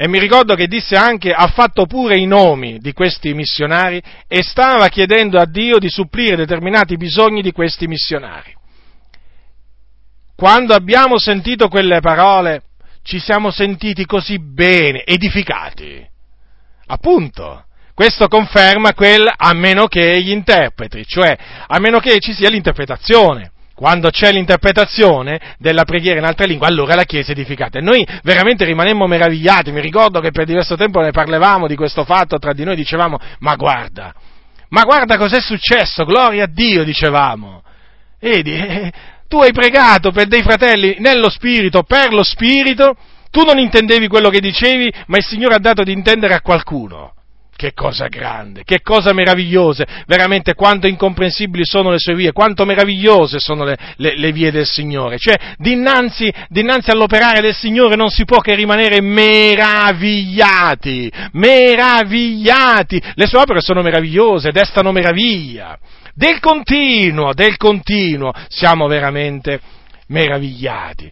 e mi ricordo che disse anche, ha fatto pure i nomi di questi missionari e stava chiedendo a Dio di supplire determinati bisogni di questi missionari. Quando abbiamo sentito quelle parole, ci siamo sentiti così bene, edificati. Appunto, questo conferma quel a meno che gli interpreti, cioè a meno che ci sia l'interpretazione quando c'è l'interpretazione della preghiera in altre lingue, allora la Chiesa è edificata. E noi veramente rimanemmo meravigliati, mi ricordo che per diverso tempo ne parlavamo di questo fatto tra di noi, dicevamo, ma guarda, ma guarda cos'è successo, gloria a Dio, dicevamo. Vedi, tu hai pregato per dei fratelli nello Spirito, per lo Spirito, tu non intendevi quello che dicevi, ma il Signore ha dato di intendere a qualcuno. Che cosa grande, che cosa meravigliose, veramente quanto incomprensibili sono le sue vie, quanto meravigliose sono le, le, le vie del Signore. Cioè, dinanzi, dinanzi all'operare del Signore non si può che rimanere meravigliati, meravigliati. Le sue opere sono meravigliose, destano meraviglia. Del continuo, del continuo, siamo veramente meravigliati.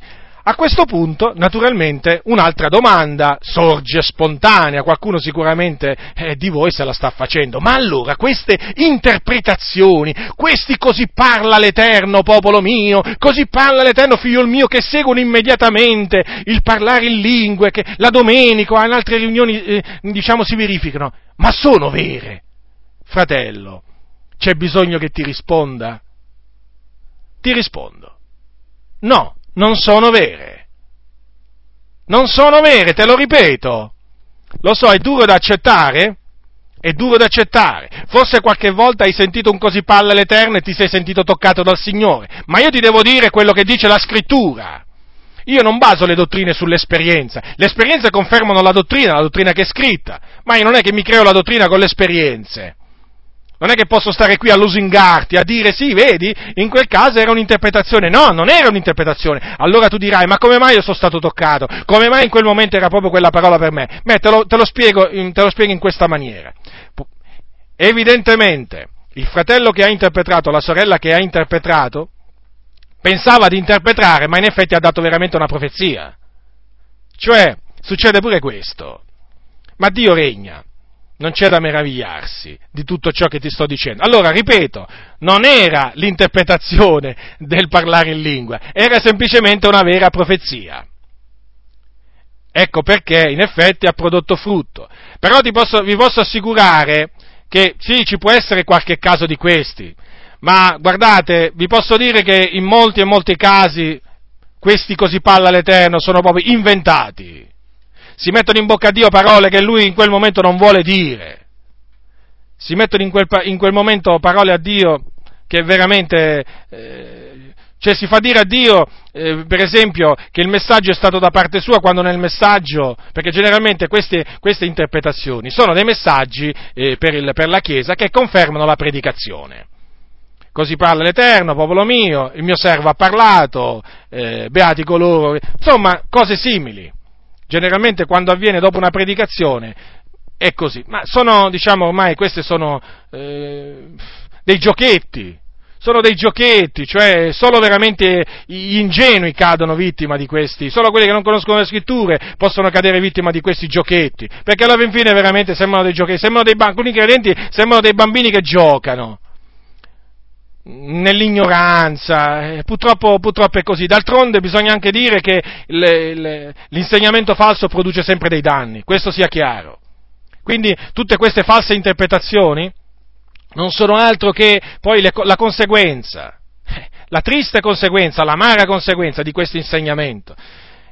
A questo punto, naturalmente, un'altra domanda sorge spontanea, qualcuno sicuramente eh, di voi se la sta facendo, ma allora queste interpretazioni, questi così parla l'Eterno, popolo mio, così parla l'Eterno, figlio mio, che seguono immediatamente il parlare in lingue, che la domenica o in altre riunioni, eh, diciamo, si verificano, ma sono vere? Fratello, c'è bisogno che ti risponda? Ti rispondo. No, non sono vere. Non sono vere, te lo ripeto. Lo so, è duro da accettare? È duro da accettare. Forse qualche volta hai sentito un così palla all'Eterno e ti sei sentito toccato dal Signore. Ma io ti devo dire quello che dice la Scrittura. Io non baso le dottrine sull'esperienza. Le esperienze confermano la dottrina, la dottrina che è scritta. Ma io non è che mi creo la dottrina con le esperienze. Non è che posso stare qui a lusingarti, a dire sì, vedi, in quel caso era un'interpretazione. No, non era un'interpretazione. Allora tu dirai, ma come mai io sono stato toccato? Come mai in quel momento era proprio quella parola per me? Beh, te lo, te lo, spiego, te lo spiego in questa maniera. Evidentemente, il fratello che ha interpretato, la sorella che ha interpretato, pensava di interpretare, ma in effetti ha dato veramente una profezia. Cioè, succede pure questo. Ma Dio regna non c'è da meravigliarsi di tutto ciò che ti sto dicendo. Allora, ripeto, non era l'interpretazione del parlare in lingua, era semplicemente una vera profezia. Ecco perché in effetti ha prodotto frutto. Però posso, vi posso assicurare che sì, ci può essere qualche caso di questi, ma guardate, vi posso dire che in molti e molti casi questi così palla all'Eterno sono proprio inventati si mettono in bocca a Dio parole che lui in quel momento non vuole dire, si mettono in quel, in quel momento parole a Dio che veramente eh, Cioè si fa dire a Dio, eh, per esempio, che il messaggio è stato da parte sua quando nel messaggio, perché generalmente queste, queste interpretazioni sono dei messaggi eh, per, il, per la Chiesa che confermano la predicazione. Così parla l'Eterno, popolo mio, il mio servo ha parlato, eh, beati coloro, insomma, cose simili. Generalmente quando avviene dopo una predicazione è così, ma sono, diciamo, ormai questi sono eh, dei giochetti, sono dei giochetti, cioè solo veramente gli ingenui cadono vittima di questi, solo quelli che non conoscono le scritture possono cadere vittima di questi giochetti, perché alla fin fine veramente sembrano dei giochetti, sembrano dei, alcuni credenti sembrano dei bambini che giocano nell'ignoranza, eh, purtroppo, purtroppo, è così. D'altronde bisogna anche dire che le, le, l'insegnamento falso produce sempre dei danni, questo sia chiaro. Quindi tutte queste false interpretazioni non sono altro che poi le, la conseguenza, eh, la triste conseguenza, l'amara conseguenza di questo insegnamento.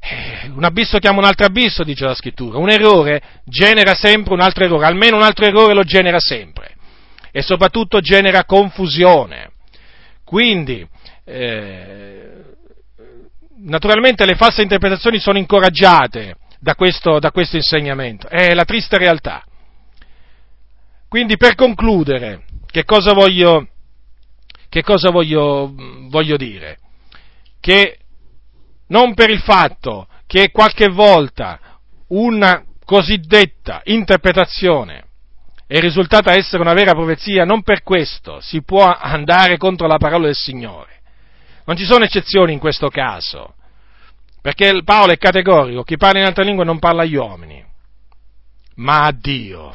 Eh, un abisso chiama un altro abisso, dice la scrittura. Un errore genera sempre un altro errore, almeno un altro errore lo genera sempre. E soprattutto genera confusione. Quindi, eh, naturalmente le false interpretazioni sono incoraggiate da questo, da questo insegnamento, è la triste realtà. Quindi per concludere, che cosa voglio, che cosa voglio, voglio dire? Che non per il fatto che qualche volta una cosiddetta interpretazione è risultata essere una vera profezia, non per questo si può andare contro la parola del Signore. Non ci sono eccezioni in questo caso, perché Paolo è categorico, chi parla in altre lingue non parla agli uomini, ma a Dio.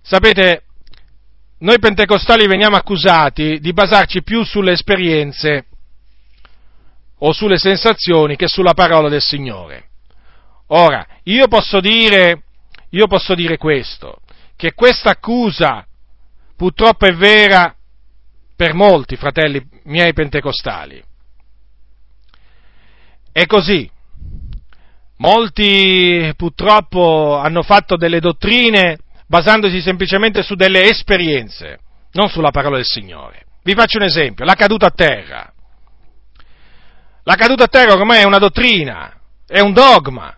Sapete, noi pentecostali veniamo accusati di basarci più sulle esperienze o sulle sensazioni che sulla parola del Signore. Ora, io posso dire, io posso dire questo, che questa accusa purtroppo è vera per molti fratelli miei pentecostali. È così. Molti purtroppo hanno fatto delle dottrine basandosi semplicemente su delle esperienze, non sulla parola del Signore. Vi faccio un esempio, la caduta a terra. La caduta a terra ormai è una dottrina, è un dogma,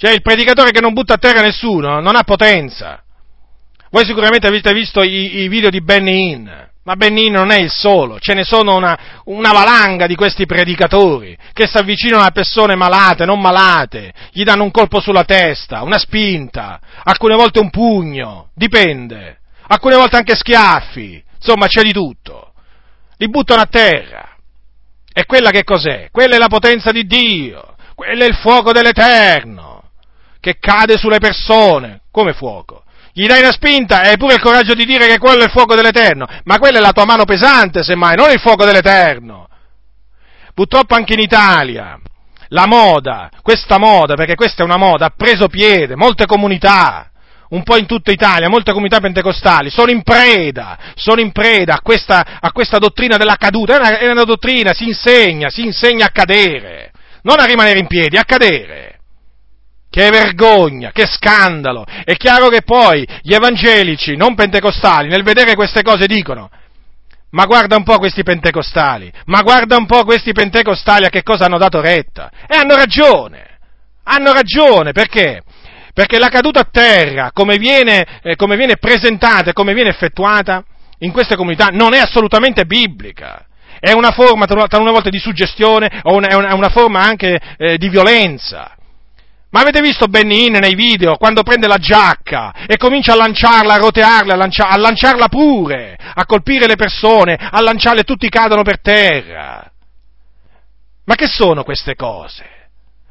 cioè il predicatore che non butta a terra nessuno non ha potenza. Voi sicuramente avete visto i, i video di Benny Hinn, ma Benny Hinn non è il solo, ce ne sono una, una valanga di questi predicatori che si avvicinano a persone malate, non malate, gli danno un colpo sulla testa, una spinta, alcune volte un pugno, dipende, alcune volte anche schiaffi, insomma c'è di tutto. Li buttano a terra. E quella che cos'è? Quella è la potenza di Dio, quello è il fuoco dell'Eterno che cade sulle persone, come fuoco. Gli dai una spinta e hai pure il coraggio di dire che quello è il fuoco dell'Eterno, ma quella è la tua mano pesante, semmai, non il fuoco dell'Eterno. Purtroppo anche in Italia la moda, questa moda, perché questa è una moda, ha preso piede, molte comunità, un po' in tutta Italia, molte comunità pentecostali sono in preda, sono in preda a questa, a questa dottrina della caduta, è una, è una dottrina, si insegna, si insegna a cadere, non a rimanere in piedi, a cadere. Che vergogna, che scandalo! È chiaro che poi gli evangelici non pentecostali nel vedere queste cose dicono ma guarda un po' questi pentecostali, ma guarda un po' questi pentecostali a che cosa hanno dato retta. E hanno ragione, hanno ragione, perché? Perché la caduta a terra, come viene, eh, come viene presentata e come viene effettuata in queste comunità, non è assolutamente biblica. È una forma, tra una volta, di suggestione o una, è una, forma anche eh, di violenza. Ma avete visto Benny Hinn nei video, quando prende la giacca e comincia a lanciarla, a rotearla, a, lancia- a lanciarla pure, a colpire le persone, a lanciarle e tutti cadono per terra? Ma che sono queste cose?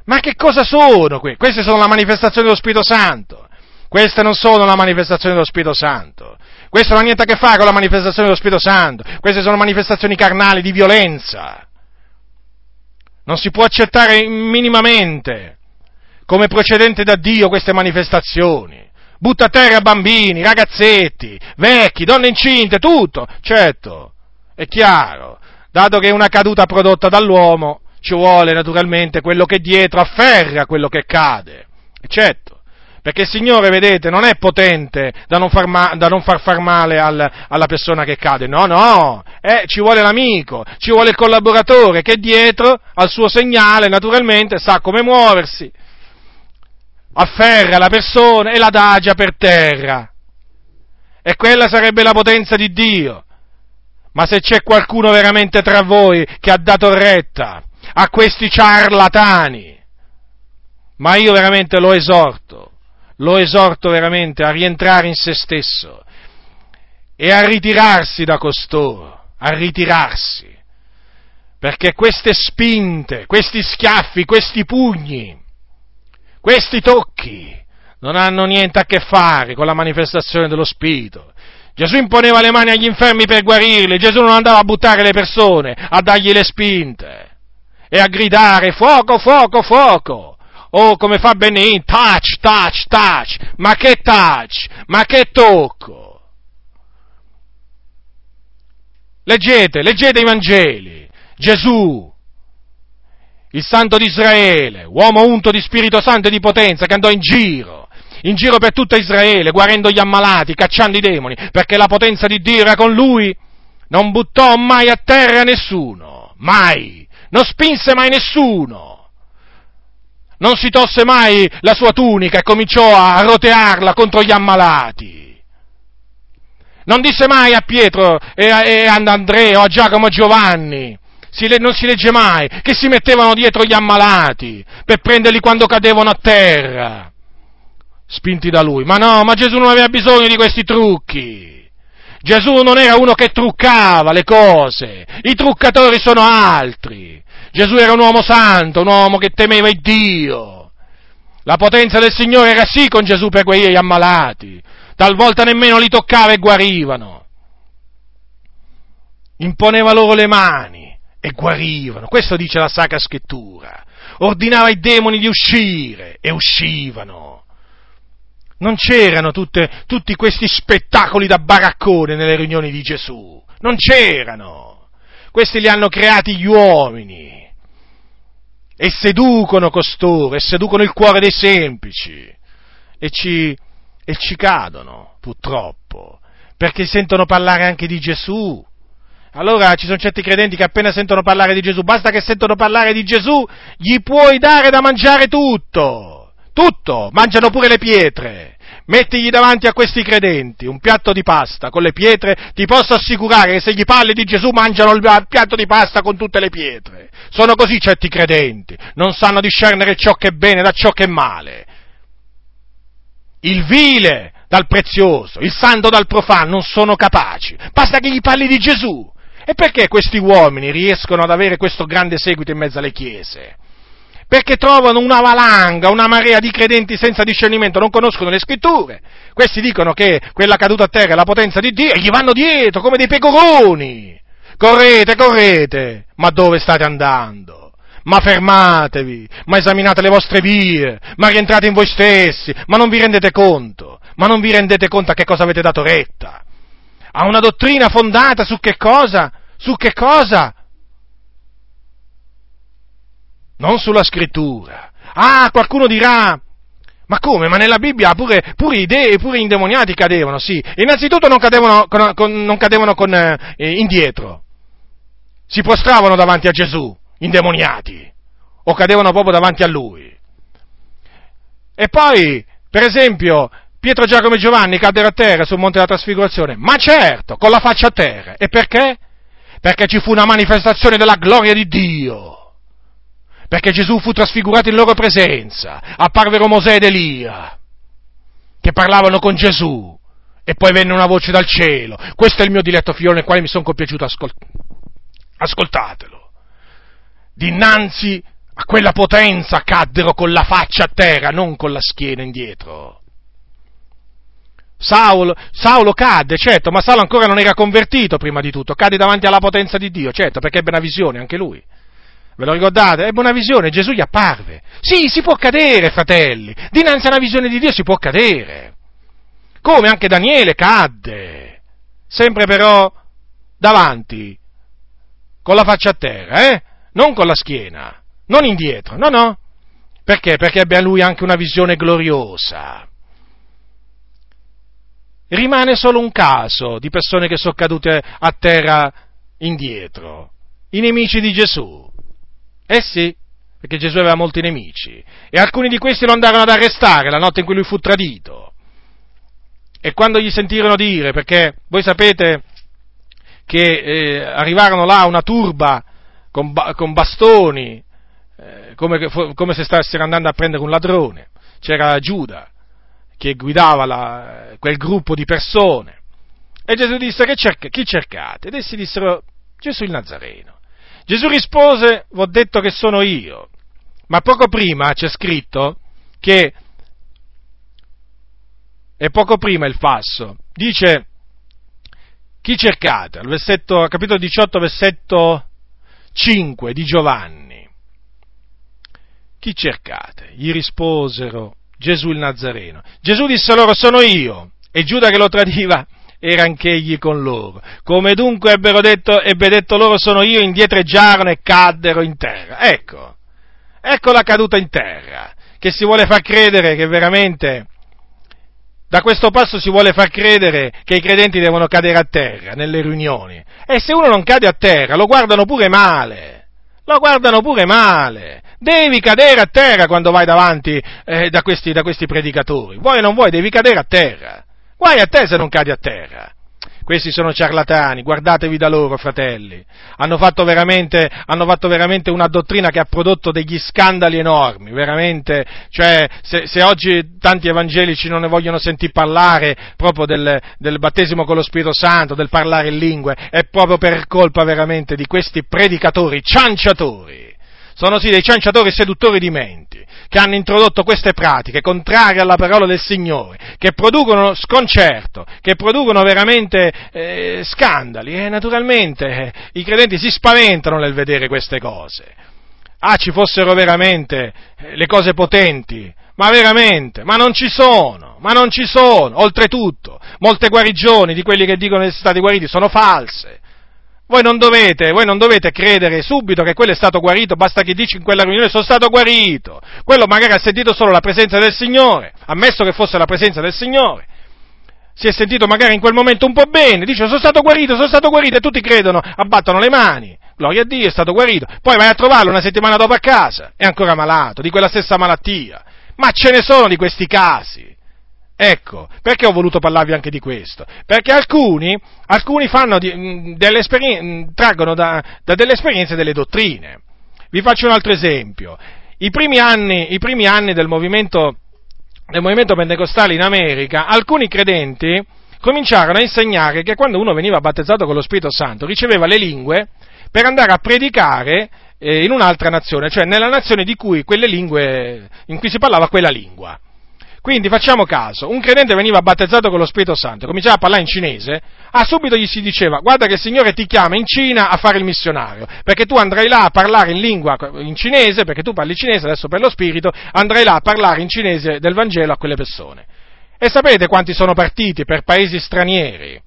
Ma che cosa sono queste? Queste sono la manifestazione dello Spirito Santo. Queste non sono la manifestazione dello Spirito Santo. Questo non ha niente a che fare con la manifestazione dello Spirito Santo. Queste sono manifestazioni carnali di violenza. Non si può accettare minimamente come procedente da Dio queste manifestazioni. Butta a terra bambini, ragazzetti, vecchi, donne incinte, tutto. Certo, è chiaro, dato che è una caduta prodotta dall'uomo, ci vuole naturalmente quello che dietro afferra quello che cade. Certo, Perché il Signore, vedete, non è potente da non far, ma- da non far, far male al, alla persona che cade, no, no, eh, ci vuole l'amico, ci vuole il collaboratore che dietro al suo segnale, naturalmente, sa come muoversi, afferra la persona e la adagia per terra. E quella sarebbe la potenza di Dio. Ma se c'è qualcuno veramente tra voi che ha dato retta a questi ciarlatani, ma io veramente lo esorto, lo esorto veramente a rientrare in se stesso e a ritirarsi da costoro, a ritirarsi, perché queste spinte, questi schiaffi, questi pugni, questi tocchi non hanno niente a che fare con la manifestazione dello Spirito. Gesù imponeva le mani agli infermi per guarirli, Gesù non andava a buttare le persone, a dargli le spinte e a gridare fuoco, fuoco, fuoco. Oh, come fa Benin, touch, touch, touch, ma che touch, ma che tocco. Leggete, leggete i Vangeli. Gesù, il Santo di Israele, uomo unto di Spirito Santo e di potenza, che andò in giro, in giro per tutta Israele, guarendo gli ammalati, cacciando i demoni, perché la potenza di Dio era con lui, non buttò mai a terra nessuno, mai, non spinse mai nessuno non si tosse mai la sua tunica e cominciò a rotearla contro gli ammalati. Non disse mai a Pietro e, a, Andrea o a Giacomo e Giovanni, si, non si legge mai, che si mettevano dietro gli ammalati per prenderli quando cadevano a terra, spinti da lui. Ma no, ma Gesù non aveva bisogno di questi trucchi. Gesù non era uno che truccava le cose, i truccatori sono altri. Gesù era un uomo santo, un uomo che temeva il Dio. La potenza del Signore era sì con Gesù per guarire ammalati, talvolta nemmeno li toccava e guarivano. Imponeva loro le mani e guarivano, questo dice la Sacra Scrittura. Ordinava ai demoni di uscire e uscivano. Non c'erano tutte, tutti questi spettacoli da baraccone nelle riunioni di Gesù, non c'erano. Questi li hanno creati gli uomini e seducono costoro, e seducono il cuore dei semplici, e ci, e ci cadono, purtroppo, perché sentono parlare anche di Gesù. Allora ci sono certi credenti che appena sentono parlare di Gesù, basta che sentono parlare di Gesù, gli puoi dare da mangiare tutto, tutto, mangiano pure le pietre. Mettigli davanti a questi credenti un piatto di pasta con le pietre, ti posso assicurare che se gli parli di Gesù mangiano il piatto di pasta con tutte le pietre. Sono così certi credenti, non sanno discernere ciò che è bene da ciò che è male. Il vile dal prezioso, il santo dal profano non sono capaci. Basta che gli parli di Gesù. E perché questi uomini riescono ad avere questo grande seguito in mezzo alle chiese? perché trovano una valanga, una marea di credenti senza discernimento, non conoscono le scritture. Questi dicono che quella caduta a terra è la potenza di Dio e gli vanno dietro come dei pecoroni. Correte, correte, ma dove state andando? Ma fermatevi, ma esaminate le vostre vie, ma rientrate in voi stessi, ma non vi rendete conto, ma non vi rendete conto a che cosa avete dato retta. A una dottrina fondata su che cosa? Su che cosa? non sulla scrittura. Ah, qualcuno dirà, ma come? Ma nella Bibbia pure, pure i dei, pure gli indemoniati cadevano, sì. Innanzitutto non cadevano, con, con, non cadevano con, eh, indietro. Si prostravano davanti a Gesù, indemoniati. O cadevano proprio davanti a lui. E poi, per esempio, Pietro, Giacomo e Giovanni caddero a terra sul monte della trasfigurazione. Ma certo, con la faccia a terra. E perché? Perché ci fu una manifestazione della gloria di Dio perché Gesù fu trasfigurato in loro presenza, apparvero Mosè ed Elia, che parlavano con Gesù, e poi venne una voce dal cielo, questo è il mio diletto figlio nel quale mi sono compiaciuto, ascol- ascoltatelo. Dinanzi a quella potenza caddero con la faccia a terra, non con la schiena indietro. Saulo, Saulo cadde, certo, ma Saulo ancora non era convertito prima di tutto, cadde davanti alla potenza di Dio, certo, perché ebbe una visione anche lui. Ve lo ricordate? Ebbe una visione, Gesù gli apparve. Sì, si può cadere, fratelli. Dinanzi a una visione di Dio si può cadere. Come anche Daniele cadde. Sempre però davanti, con la faccia a terra, eh? Non con la schiena, non indietro, no, no. Perché? Perché ebbe a lui anche una visione gloriosa. Rimane solo un caso di persone che sono cadute a terra indietro, i nemici di Gesù. Eh sì, perché Gesù aveva molti nemici e alcuni di questi lo andarono ad arrestare la notte in cui lui fu tradito. E quando gli sentirono dire, perché voi sapete che eh, arrivarono là una turba con, con bastoni, eh, come, come, se stessero andando a prendere un ladrone, c'era Giuda che guidava la, quel gruppo di persone. E Gesù disse, cerca, chi cercate? Ed essi dissero, Gesù il Nazareno. Gesù rispose, vi ho detto che sono io. Ma poco prima c'è scritto che, e poco prima il falso, dice, chi cercate? Al versetto, capitolo 18, versetto 5 di Giovanni. Chi cercate? Gli risposero Gesù il Nazareno. Gesù disse loro sono io e Giuda che lo tradiva era anch'egli con loro. Come dunque ebbero detto, ebbe detto loro sono io, indietreggiarono e caddero in terra. Ecco, ecco la caduta in terra, che si vuole far credere che veramente, da questo passo si vuole far credere che i credenti devono cadere a terra nelle riunioni. E se uno non cade a terra, lo guardano pure male, lo guardano pure male. Devi cadere a terra quando vai davanti eh, da, questi, da questi predicatori. Vuoi o non vuoi, devi cadere a terra. Guai a te se non cadi a terra. Questi sono ciarlatani, guardatevi da loro, fratelli. Hanno fatto, hanno fatto veramente, una dottrina che ha prodotto degli scandali enormi, veramente. Cioè, se, se oggi tanti evangelici non ne vogliono sentire parlare proprio del, del, battesimo con lo Spirito Santo, del parlare in lingue, è proprio per colpa veramente di questi predicatori, cianciatori sono sì dei cianciatori seduttori di menti, che hanno introdotto queste pratiche contrarie alla parola del Signore, che producono sconcerto, che producono veramente eh, scandali e naturalmente eh, i credenti si spaventano nel vedere queste cose. Ah, ci fossero veramente eh, le cose potenti, ma veramente, ma non ci sono, ma non ci sono. Oltretutto, molte guarigioni di quelli che dicono di essere stati guariti sono false. Voi non, dovete, voi non dovete credere subito che quello è stato guarito, basta che dici in quella riunione sono stato guarito. Quello magari ha sentito solo la presenza del Signore, ammesso che fosse la presenza del Signore. Si è sentito magari in quel momento un po' bene, dice sono stato guarito, sono stato guarito e tutti credono, abbattono le mani. Gloria a Dio, è stato guarito. Poi vai a trovarlo una settimana dopo a casa, è ancora malato, di quella stessa malattia. Ma ce ne sono di questi casi. Ecco, perché ho voluto parlarvi anche di questo? Perché alcuni, alcuni di, mm, mm, traggono da, da, delle esperienze delle dottrine. Vi faccio un altro esempio. I primi anni, i primi anni del, movimento, del movimento pentecostale in America, alcuni credenti cominciarono a insegnare che quando uno veniva battezzato con lo Spirito Santo riceveva le lingue per andare a predicare eh, in un'altra nazione, cioè nella nazione cui lingue, in cui si parlava quella lingua. Quindi facciamo caso, un credente veniva battezzato con lo Spirito Santo, cominciava a parlare in cinese, ah, subito gli si diceva, guarda che il Signore ti chiama in Cina a fare il missionario, perché tu andrai là a parlare in lingua, in cinese, perché tu parli cinese adesso per lo Spirito, andrai là a parlare in cinese del Vangelo a quelle persone. E sapete quanti sono partiti per paesi stranieri?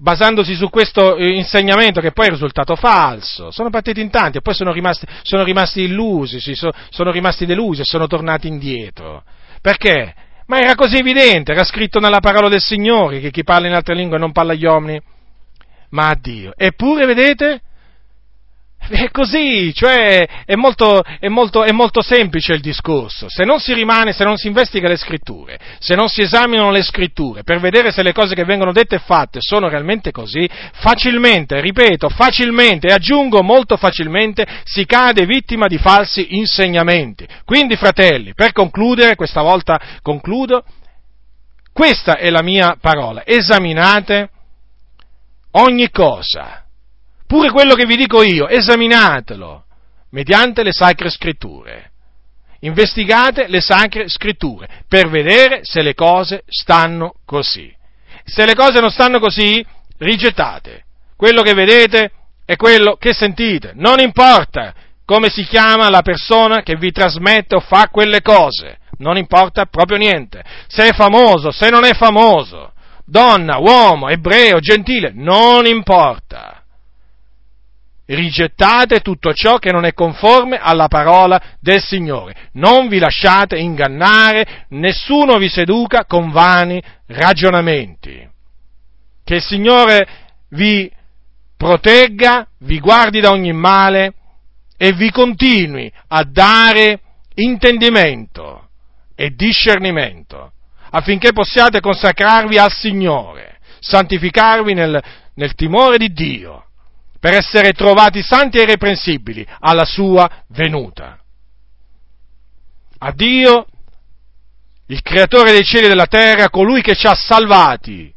basandosi su questo eh, insegnamento che poi è risultato falso. Sono partiti in tanti e poi sono rimasti, sono rimasti illusi, sono rimasti delusi e sono tornati indietro. Perché? Ma era così evidente, era scritto nella parola del Signore che chi parla in altre lingue non parla agli uomini, ma a Dio. Eppure, vedete, è così, cioè è molto, è, molto, è molto, semplice il discorso. Se non si rimane, se non si investiga le scritture, se non si esaminano le scritture per vedere se le cose che vengono dette e fatte sono realmente così, facilmente, ripeto, facilmente, e aggiungo molto facilmente, si cade vittima di falsi insegnamenti. Quindi, fratelli, per concludere, questa volta concludo, questa è la mia parola. Esaminate ogni cosa Pure quello che vi dico io, esaminatelo mediante le sacre scritture. Investigate le sacre scritture per vedere se le cose stanno così. Se le cose non stanno così, rigettate. Quello che vedete è quello che sentite. Non importa come si chiama la persona che vi trasmette o fa quelle cose. Non importa proprio niente. Se è famoso, se non è famoso, donna, uomo, ebreo, gentile, non importa rigettate tutto ciò che non è conforme alla parola del Signore. Non vi lasciate ingannare, nessuno vi seduca con vani ragionamenti. Che il Signore vi protegga, vi guardi da ogni male e vi continui a dare intendimento e discernimento affinché possiate consacrarvi al Signore, santificarvi nel, nel timore di Dio, per essere trovati santi e irreprensibili alla sua venuta. A Dio, il creatore dei cieli e della terra, colui che ci ha salvati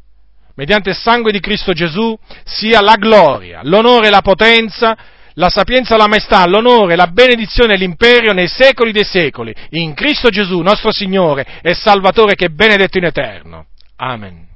mediante il sangue di Cristo Gesù, sia la gloria, l'onore e la potenza, la sapienza, la maestà, l'onore, la benedizione e l'imperio nei secoli dei secoli, in Cristo Gesù, nostro Signore e Salvatore che è benedetto in eterno. Amen.